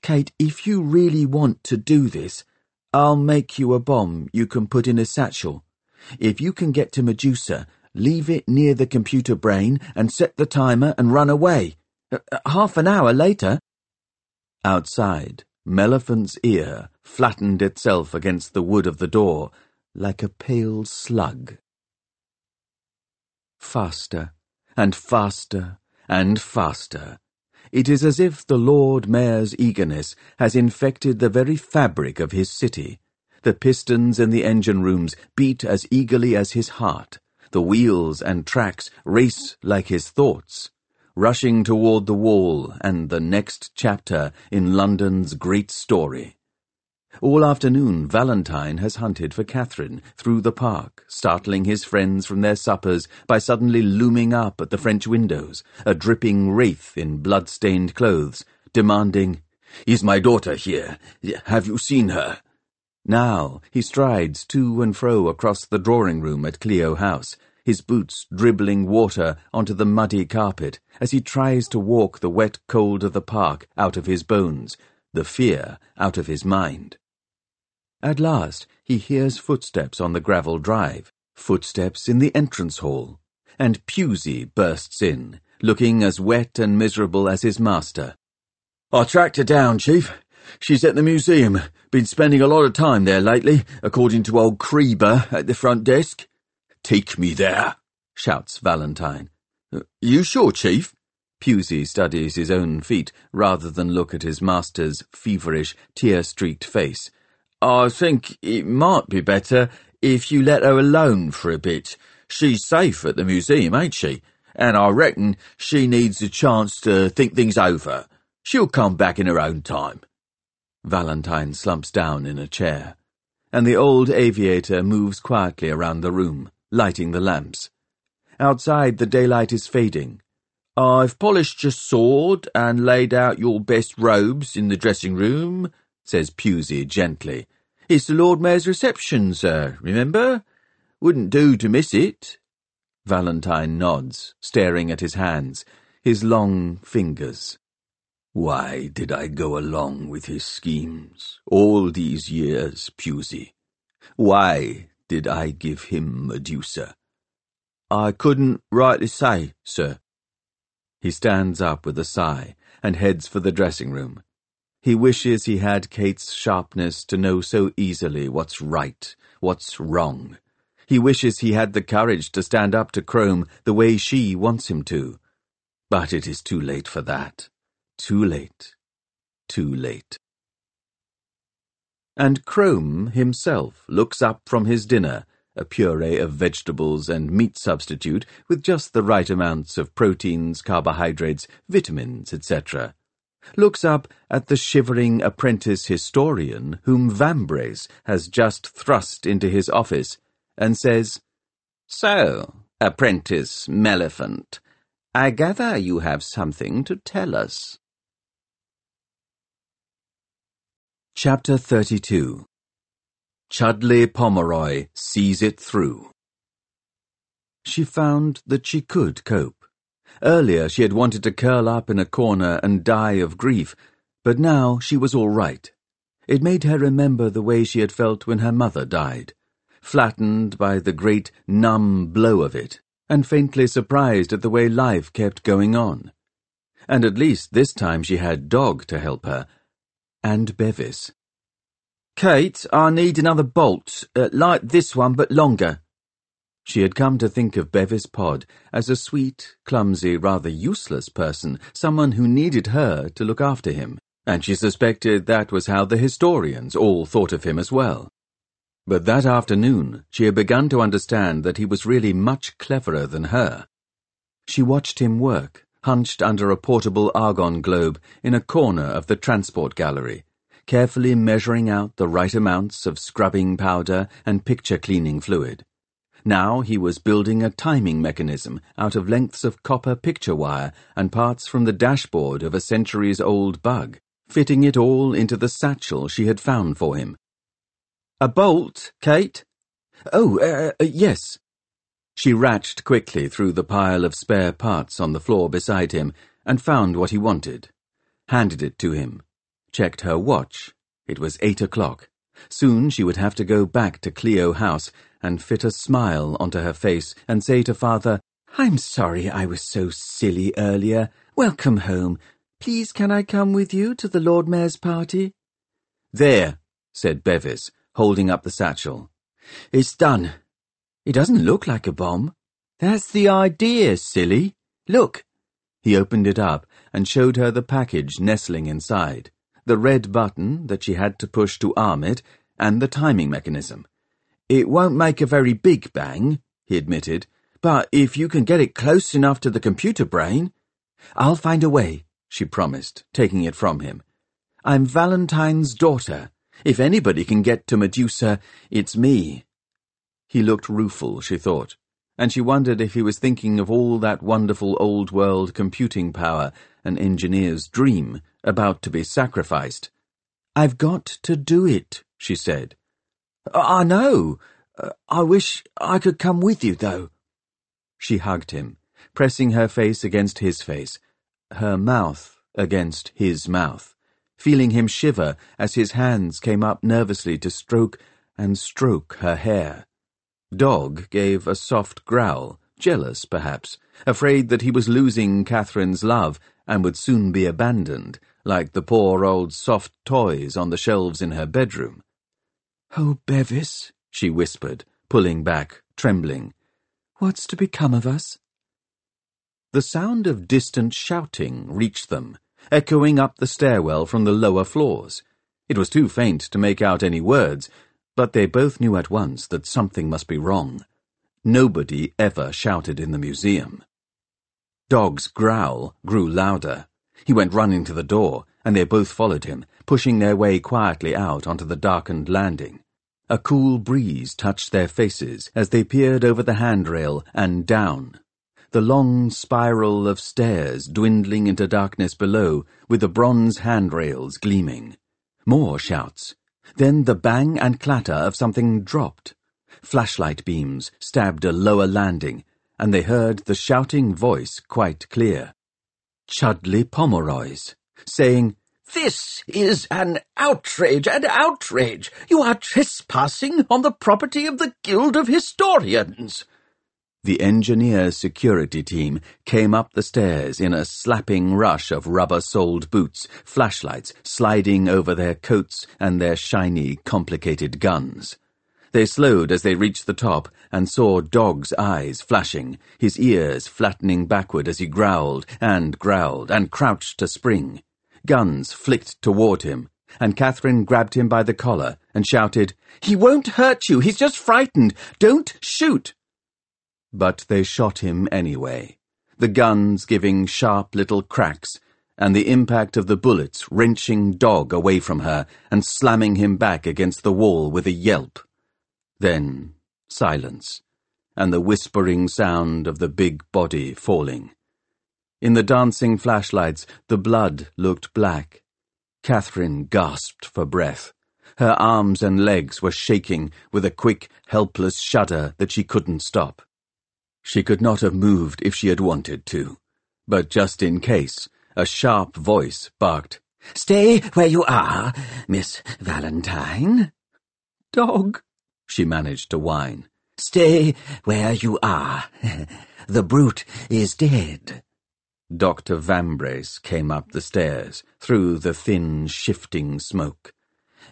Kate, if you really want to do this, I'll make you a bomb you can put in a satchel. If you can get to Medusa, leave it near the computer brain and set the timer and run away. Uh, half an hour later. Outside, Melliphant's ear flattened itself against the wood of the door like a pale slug. Faster and faster and faster. It is as if the Lord Mayor's eagerness has infected the very fabric of his city. The pistons in the engine rooms beat as eagerly as his heart. The wheels and tracks race like his thoughts, rushing toward the wall and the next chapter in London's great story. All afternoon, Valentine has hunted for Catherine through the park, startling his friends from their suppers by suddenly looming up at the French windows, a dripping wraith in blood-stained clothes, demanding, Is my daughter here? Have you seen her? Now he strides to and fro across the drawing-room at Clio House, his boots dribbling water onto the muddy carpet as he tries to walk the wet cold of the park out of his bones, the fear out of his mind. At last, he hears footsteps on the gravel drive, footsteps in the entrance hall, and Pewsey bursts in, looking as wet and miserable as his master. I tracked her down, Chief. She's at the museum. Been spending a lot of time there lately, according to old Creeber at the front desk. Take me there, shouts Valentine. You sure, Chief? Pewsey studies his own feet rather than look at his master's feverish, tear-streaked face. I think it might be better if you let her alone for a bit. She's safe at the museum, ain't she? And I reckon she needs a chance to think things over. She'll come back in her own time. Valentine slumps down in a chair, and the old aviator moves quietly around the room, lighting the lamps. Outside, the daylight is fading. I've polished your sword and laid out your best robes in the dressing room, says Pewsey gently. It's the Lord Mayor's reception, sir, remember? Wouldn't do to miss it. Valentine nods, staring at his hands, his long fingers. Why did I go along with his schemes all these years, Pewsey? Why did I give him Medusa? I couldn't rightly say, sir. He stands up with a sigh and heads for the dressing room. He wishes he had Kate's sharpness to know so easily what's right, what's wrong. He wishes he had the courage to stand up to Crome the way she wants him to. But it is too late for that. Too late. Too late. And Crome himself looks up from his dinner, a puree of vegetables and meat substitute with just the right amounts of proteins, carbohydrates, vitamins, etc looks up at the shivering apprentice historian whom Vambrace has just thrust into his office, and says, So, apprentice Melliphant, I gather you have something to tell us. Chapter 32 Chudley Pomeroy Sees It Through She found that she could cope. Earlier she had wanted to curl up in a corner and die of grief, but now she was all right. It made her remember the way she had felt when her mother died, flattened by the great numb blow of it, and faintly surprised at the way life kept going on. And at least this time she had Dog to help her, and Bevis. Kate, I need another bolt, uh, like this one but longer. She had come to think of Bevis Pod as a sweet, clumsy, rather useless person, someone who needed her to look after him, and she suspected that was how the historians all thought of him as well. But that afternoon she had begun to understand that he was really much cleverer than her. She watched him work, hunched under a portable argon globe in a corner of the transport gallery, carefully measuring out the right amounts of scrubbing powder and picture cleaning fluid. Now he was building a timing mechanism out of lengths of copper picture wire and parts from the dashboard of a centuries old bug, fitting it all into the satchel she had found for him. A bolt, Kate? Oh, uh, uh, yes. She ratched quickly through the pile of spare parts on the floor beside him and found what he wanted, handed it to him, checked her watch. It was eight o'clock. Soon she would have to go back to Clio House and fit a smile onto her face and say to father, I'm sorry I was so silly earlier. Welcome home. Please can I come with you to the Lord Mayor's party? There, said Bevis, holding up the satchel. It's done. It doesn't look like a bomb. That's the idea, silly. Look. He opened it up and showed her the package nestling inside, the red button that she had to push to arm it, and the timing mechanism. It won't make a very big bang, he admitted, but if you can get it close enough to the computer brain... I'll find a way, she promised, taking it from him. I'm Valentine's daughter. If anybody can get to Medusa, it's me. He looked rueful, she thought, and she wondered if he was thinking of all that wonderful old-world computing power, an engineer's dream, about to be sacrificed. I've got to do it, she said. I know. Uh, I wish I could come with you, though. She hugged him, pressing her face against his face, her mouth against his mouth, feeling him shiver as his hands came up nervously to stroke and stroke her hair. Dog gave a soft growl, jealous perhaps, afraid that he was losing Catherine's love and would soon be abandoned, like the poor old soft toys on the shelves in her bedroom. Oh, Bevis, she whispered, pulling back, trembling. What's to become of us? The sound of distant shouting reached them, echoing up the stairwell from the lower floors. It was too faint to make out any words, but they both knew at once that something must be wrong. Nobody ever shouted in the museum. Dog's growl grew louder. He went running to the door, and they both followed him, pushing their way quietly out onto the darkened landing. A cool breeze touched their faces as they peered over the handrail and down. The long spiral of stairs dwindling into darkness below, with the bronze handrails gleaming. More shouts. Then the bang and clatter of something dropped. Flashlight beams stabbed a lower landing, and they heard the shouting voice quite clear. Chudley Pomeroy's, saying, this is an outrage, an outrage! You are trespassing on the property of the Guild of Historians! The engineer security team came up the stairs in a slapping rush of rubber-soled boots, flashlights sliding over their coats and their shiny, complicated guns. They slowed as they reached the top and saw Dog's eyes flashing, his ears flattening backward as he growled and growled and crouched to spring. Guns flicked toward him, and Catherine grabbed him by the collar and shouted, He won't hurt you, he's just frightened. Don't shoot! But they shot him anyway, the guns giving sharp little cracks, and the impact of the bullets wrenching Dog away from her and slamming him back against the wall with a yelp. Then silence, and the whispering sound of the big body falling. In the dancing flashlights, the blood looked black. Catherine gasped for breath. Her arms and legs were shaking with a quick, helpless shudder that she couldn't stop. She could not have moved if she had wanted to. But just in case, a sharp voice barked, Stay where you are, Miss Valentine. Dog, she managed to whine. Stay where you are. *laughs* the brute is dead. Dr. Vambrace came up the stairs, through the thin, shifting smoke.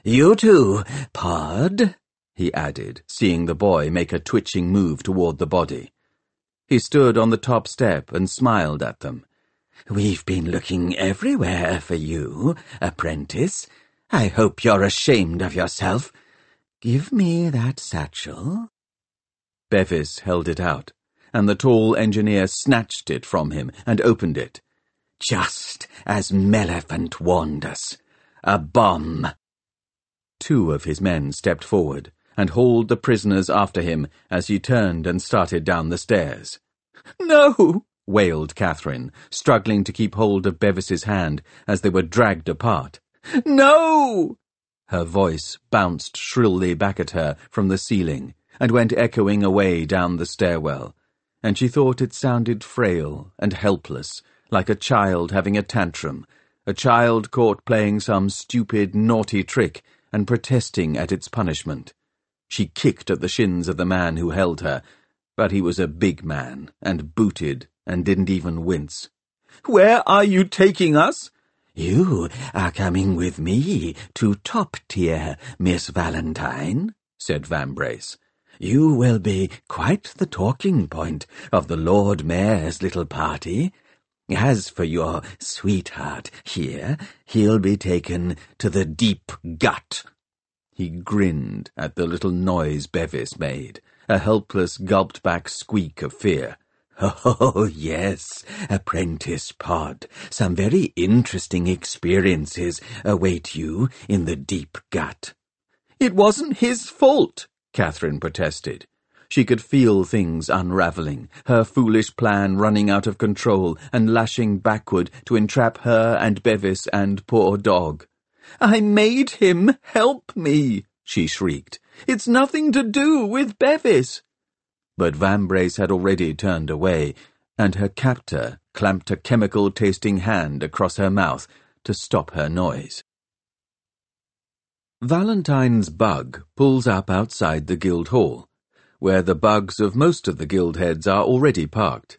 You too, Pod, he added, seeing the boy make a twitching move toward the body. He stood on the top step and smiled at them. We've been looking everywhere for you, apprentice. I hope you're ashamed of yourself. Give me that satchel. Bevis held it out, and the tall engineer snatched it from him and opened it. Just as Melliphant warned us. A bomb. Two of his men stepped forward and hauled the prisoners after him as he turned and started down the stairs. No! wailed Catherine, struggling to keep hold of Bevis's hand as they were dragged apart. No! Her voice bounced shrilly back at her from the ceiling and went echoing away down the stairwell, and she thought it sounded frail and helpless, like a child having a tantrum, a child caught playing some stupid, naughty trick and protesting at its punishment. She kicked at the shins of the man who held her, but he was a big man and booted and didn't even wince. Where are you taking us? You are coming with me to top tier, Miss Valentine, said Vambrace. You will be quite the talking point of the Lord Mayor's little party. As for your sweetheart here, he'll be taken to the deep gut. He grinned at the little noise Bevis made, a helpless gulped-back squeak of fear. Oh, yes, Apprentice Pod. Some very interesting experiences await you in the deep gut. It wasn't his fault, Catherine protested. She could feel things unravelling, her foolish plan running out of control and lashing backward to entrap her and Bevis and poor dog. I made him help me, she shrieked. It's nothing to do with Bevis. But Vambrace had already turned away, and her captor clamped a chemical-tasting hand across her mouth to stop her noise. Valentine's bug pulls up outside the guild hall, where the bugs of most of the guild heads are already parked.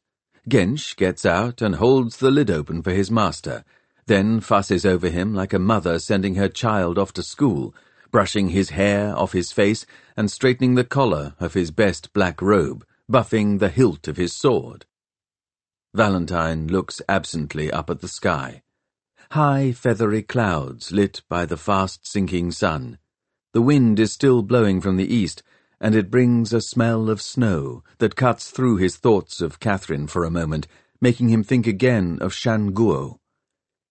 Gench gets out and holds the lid open for his master, then fusses over him like a mother sending her child off to school, brushing his hair off his face and straightening the collar of his best black robe, buffing the hilt of his sword. Valentine looks absently up at the sky. High, feathery clouds lit by the fast-sinking sun. The wind is still blowing from the east, and it brings a smell of snow that cuts through his thoughts of Catherine for a moment, making him think again of Shan Guo.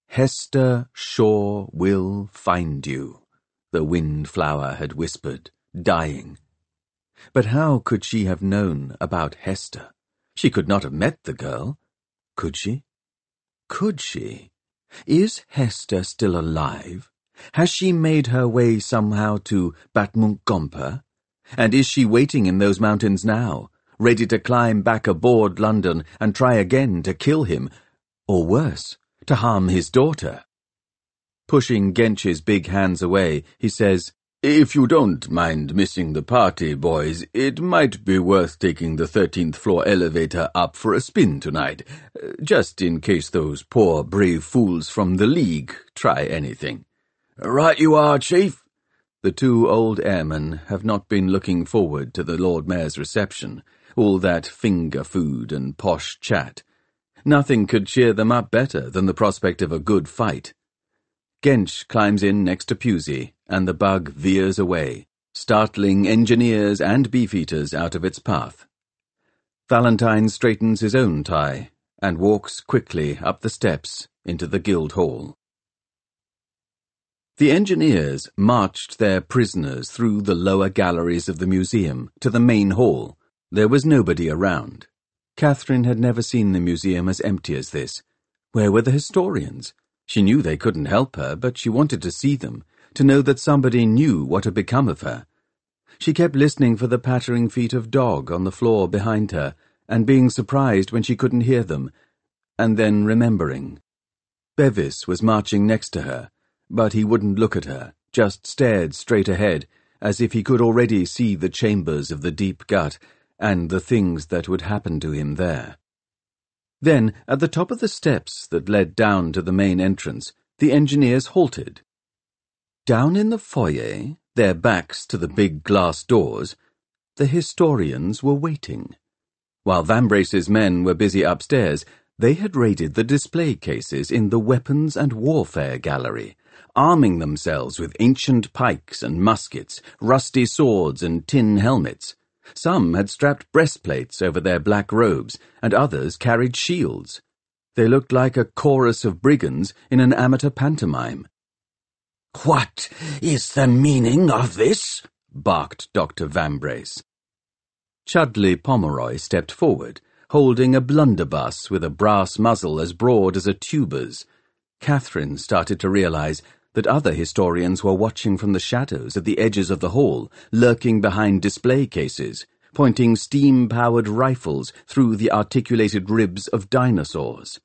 Hester Shaw will find you the windflower had whispered, dying. But how could she have known about Hester? She could not have met the girl. Could she? Could she? Is Hester still alive? Has she made her way somehow to Batmunkh And is she waiting in those mountains now, ready to climb back aboard London and try again to kill him, or worse, to harm his daughter? Pushing Gench's big hands away, he says, If you don't mind missing the party, boys, it might be worth taking the 13th floor elevator up for a spin tonight, just in case those poor brave fools from the League try anything. Right you are, Chief. The two old airmen have not been looking forward to the Lord Mayor's reception, all that finger food and posh chat. Nothing could cheer them up better than the prospect of a good fight. Gench climbs in next to Pewsey, and the bug veers away, startling engineers and beefeaters out of its path. Valentine straightens his own tie and walks quickly up the steps into the guild hall. The engineers marched their prisoners through the lower galleries of the museum to the main hall. There was nobody around. Catherine had never seen the museum as empty as this. Where were the historians? She knew they couldn't help her, but she wanted to see them, to know that somebody knew what had become of her. She kept listening for the pattering feet of dog on the floor behind her, and being surprised when she couldn't hear them, and then remembering. Bevis was marching next to her, but he wouldn't look at her, just stared straight ahead, as if he could already see the chambers of the deep gut, and the things that would happen to him there. Then, at the top of the steps that led down to the main entrance, the engineers halted. Down in the foyer, their backs to the big glass doors, the historians were waiting. While Vambrace's men were busy upstairs, they had raided the display cases in the Weapons and Warfare Gallery, arming themselves with ancient pikes and muskets, rusty swords and tin helmets. Some had strapped breastplates over their black robes, and others carried shields. They looked like a chorus of brigands in an amateur pantomime. What is the meaning of this? barked Dr. Vambrace. Chudley Pomeroy stepped forward, holding a blunderbuss with a brass muzzle as broad as a tuber's. Catherine started to realize that other historians were watching from the shadows at the edges of the hall, lurking behind display cases, pointing steam-powered rifles through the articulated ribs of dinosaurs.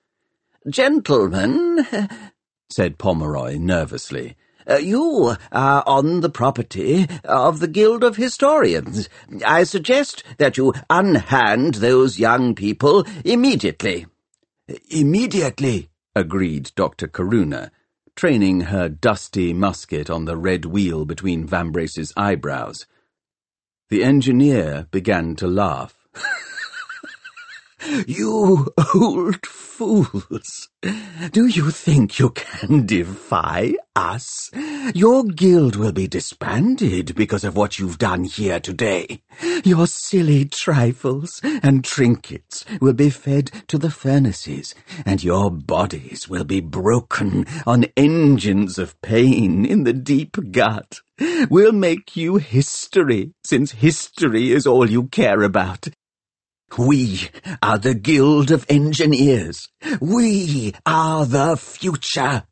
Gentlemen, *laughs* said Pomeroy nervously, uh, you are on the property of the Guild of Historians. I suggest that you unhand those young people immediately. Immediately, agreed Dr. Coruna, training her dusty musket on the red wheel between Vambrace's eyebrows. The engineer began to laugh. *laughs* You old fools! Do you think you can defy us? Your guild will be disbanded because of what you've done here today. Your silly trifles and trinkets will be fed to the furnaces, and your bodies will be broken on engines of pain in the deep gut. We'll make you history, since history is all you care about, we are the Guild of Engineers. We are the future.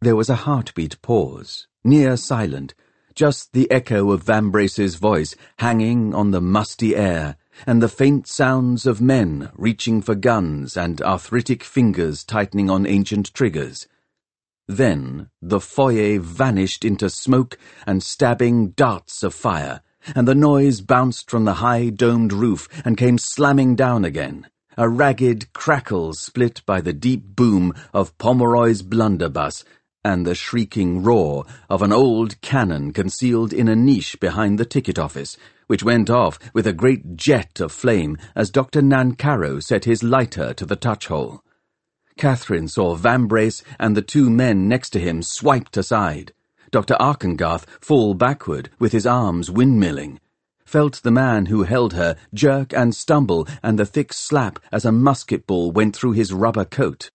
There was a heartbeat pause, near silent, just the echo of Vambrace's voice hanging on the musty air, and the faint sounds of men reaching for guns and arthritic fingers tightening on ancient triggers. Then the foyer vanished into smoke and stabbing darts of fire, and the noise bounced from the high domed roof and came slamming down again, a ragged crackle split by the deep boom of Pomeroy's blunderbuss and the shrieking roar of an old cannon concealed in a niche behind the ticket office, which went off with a great jet of flame as Dr. Nancarrow set his lighter to the touch-hole. Catherine saw Vambrace and the two men next to him swiped aside. Dr. Arkengarth fall backward with his arms windmilling, felt the man who held her jerk and stumble and the thick slap as a musket ball went through his rubber coat.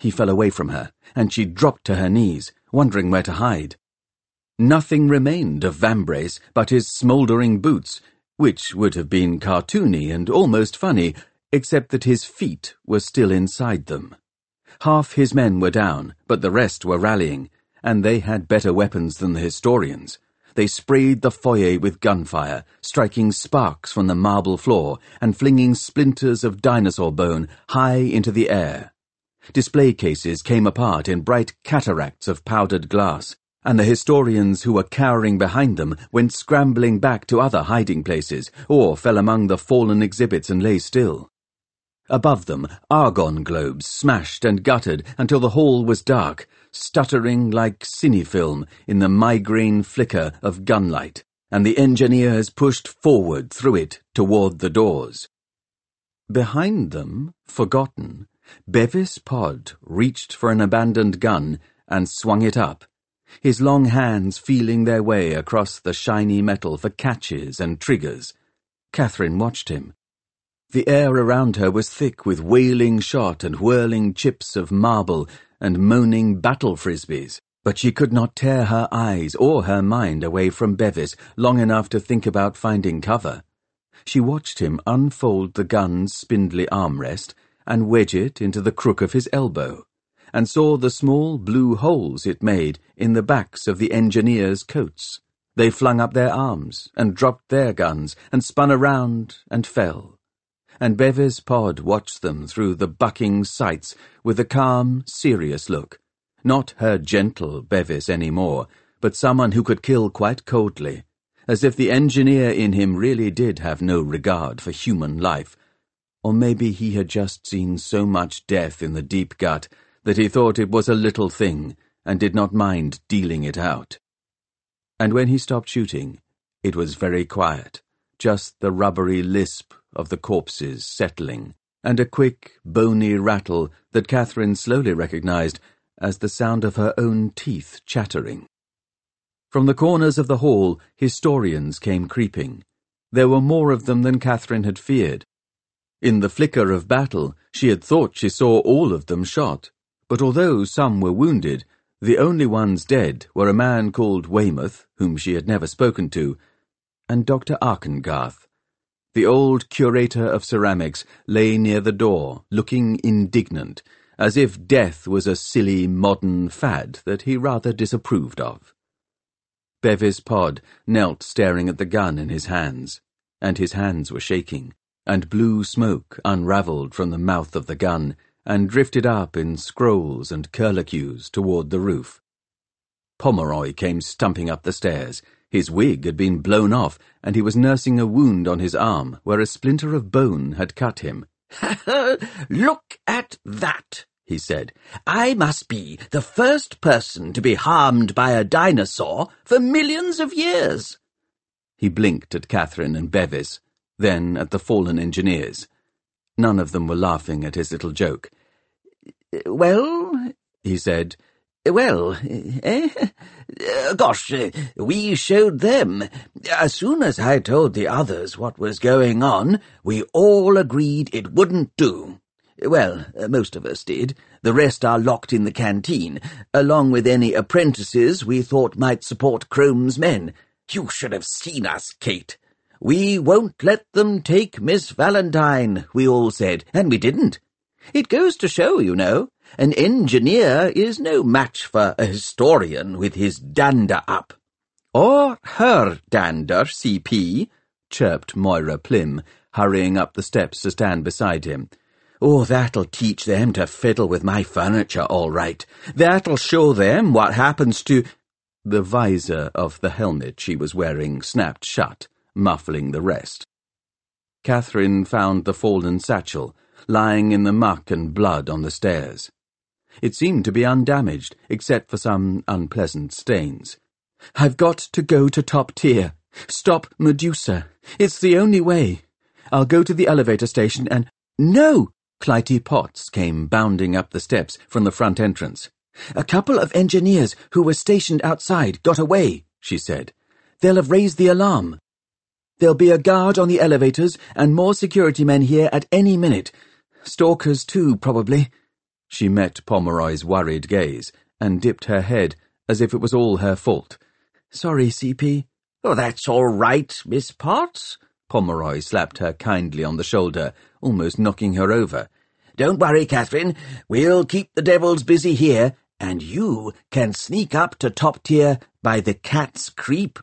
He fell away from her, and she dropped to her knees, wondering where to hide. Nothing remained of Vambrace but his smouldering boots, which would have been cartoony and almost funny, except that his feet were still inside them. Half his men were down, but the rest were rallying, and they had better weapons than the historians. They sprayed the foyer with gunfire, striking sparks from the marble floor and flinging splinters of dinosaur bone high into the air. Display cases came apart in bright cataracts of powdered glass, and the historians who were cowering behind them went scrambling back to other hiding places or fell among the fallen exhibits and lay still. Above them, argon globes smashed and guttered until the hall was dark, stuttering like cinefilm in the migraine flicker of gunlight, and the engineers pushed forward through it toward the doors. Behind them, forgotten, Bevis Pod reached for an abandoned gun and swung it up, his long hands feeling their way across the shiny metal for catches and triggers. Catherine watched him. The air around her was thick with wailing shot and whirling chips of marble and moaning battle frisbees, but she could not tear her eyes or her mind away from Bevis long enough to think about finding cover. She watched him unfold the gun's spindly armrest and wedge it into the crook of his elbow, and saw the small blue holes it made in the backs of the engineers' coats. They flung up their arms and dropped their guns and spun around and fell and Bevis Pod watched them through the bucking sights with a calm, serious look. Not her gentle Bevis any more, but someone who could kill quite coldly, as if the engineer in him really did have no regard for human life. Or maybe he had just seen so much death in the deep gut that he thought it was a little thing and did not mind dealing it out. And when he stopped shooting, it was very quiet, just the rubbery lisp of the corpses settling, and a quick, bony rattle that Catherine slowly recognized as the sound of her own teeth chattering. From the corners of the hall, historians came creeping. There were more of them than Catherine had feared. In the flicker of battle, she had thought she saw all of them shot, but although some were wounded, the only ones dead were a man called Weymouth, whom she had never spoken to, and Dr. Arkengarth. The old curator of ceramics lay near the door, looking indignant, as if death was a silly modern fad that he rather disapproved of. Bevis Pod knelt staring at the gun in his hands, and his hands were shaking, and blue smoke unravelled from the mouth of the gun and drifted up in scrolls and curlicues toward the roof. Pomeroy came stumping up the stairs. His wig had been blown off, and he was nursing a wound on his arm where a splinter of bone had cut him. *laughs* Look at that, he said. I must be the first person to be harmed by a dinosaur for millions of years. He blinked at Catherine and Bevis, then at the fallen engineers. None of them were laughing at his little joke. Well, he said, well, eh? Gosh, we showed them. As soon as I told the others what was going on, we all agreed it wouldn't do. Well, uh, most of us did. The rest are locked in the canteen, along with any apprentices we thought might support Crome's men. You should have seen us, Kate. We won't let them take Miss Valentine, we all said, and we didn't. It goes to show, you know, an engineer is no match for a historian with his dander up. Or her dander, CP, chirped Moira Plim, hurrying up the steps to stand beside him. Oh, that'll teach them to fiddle with my furniture, all right. That'll show them what happens to... The visor of the helmet she was wearing snapped shut, muffling the rest. Catherine found the fallen satchel, lying in the muck and blood on the stairs. It seemed to be undamaged, except for some unpleasant stains. I've got to go to top tier. Stop Medusa. It's the only way. I'll go to the elevator station and... No! Clytie Potts came bounding up the steps from the front entrance. A couple of engineers who were stationed outside got away, she said. They'll have raised the alarm. There'll be a guard on the elevators and more security men here at any minute. Stalkers, too, probably. She met Pomeroy's worried gaze and dipped her head as if it was all her fault. Sorry, CP. Oh, that's all right, Miss Potts. Pomeroy slapped her kindly on the shoulder, almost knocking her over. Don't worry, Catherine. We'll keep the devils busy here, and you can sneak up to top tier by the cat's creep.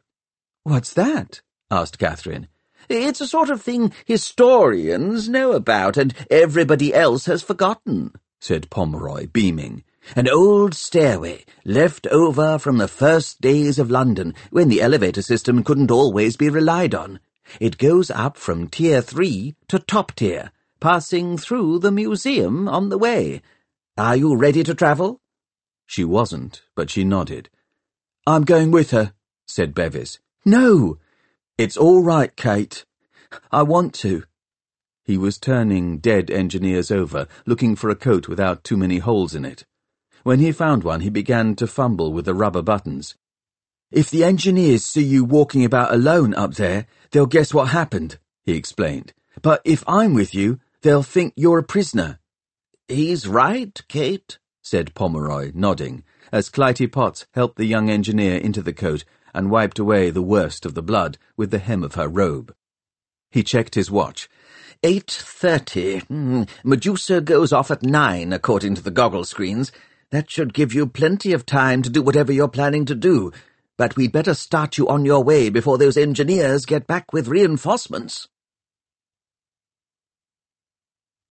What's that? asked Catherine. It's a sort of thing historians know about, and everybody else has forgotten, said Pomeroy, beaming. An old stairway, left over from the first days of London, when the elevator system couldn't always be relied on. It goes up from Tier 3 to Top Tier, passing through the museum on the way. Are you ready to travel? She wasn't, but she nodded. I'm going with her, said Bevis. No! It's all right, Kate. I want to. He was turning dead engineers over, looking for a coat without too many holes in it. When he found one, he began to fumble with the rubber buttons. If the engineers see you walking about alone up there, they'll guess what happened, he explained. But if I'm with you, they'll think you're a prisoner. He's right, Kate, said Pomeroy, nodding, as Clytie Potts helped the young engineer into the coat and wiped away the worst of the blood with the hem of her robe. He checked his watch. Eight thirty. Mm, Medusa goes off at nine, according to the goggle screens. That should give you plenty of time to do whatever you're planning to do, but we'd better start you on your way before those engineers get back with reinforcements.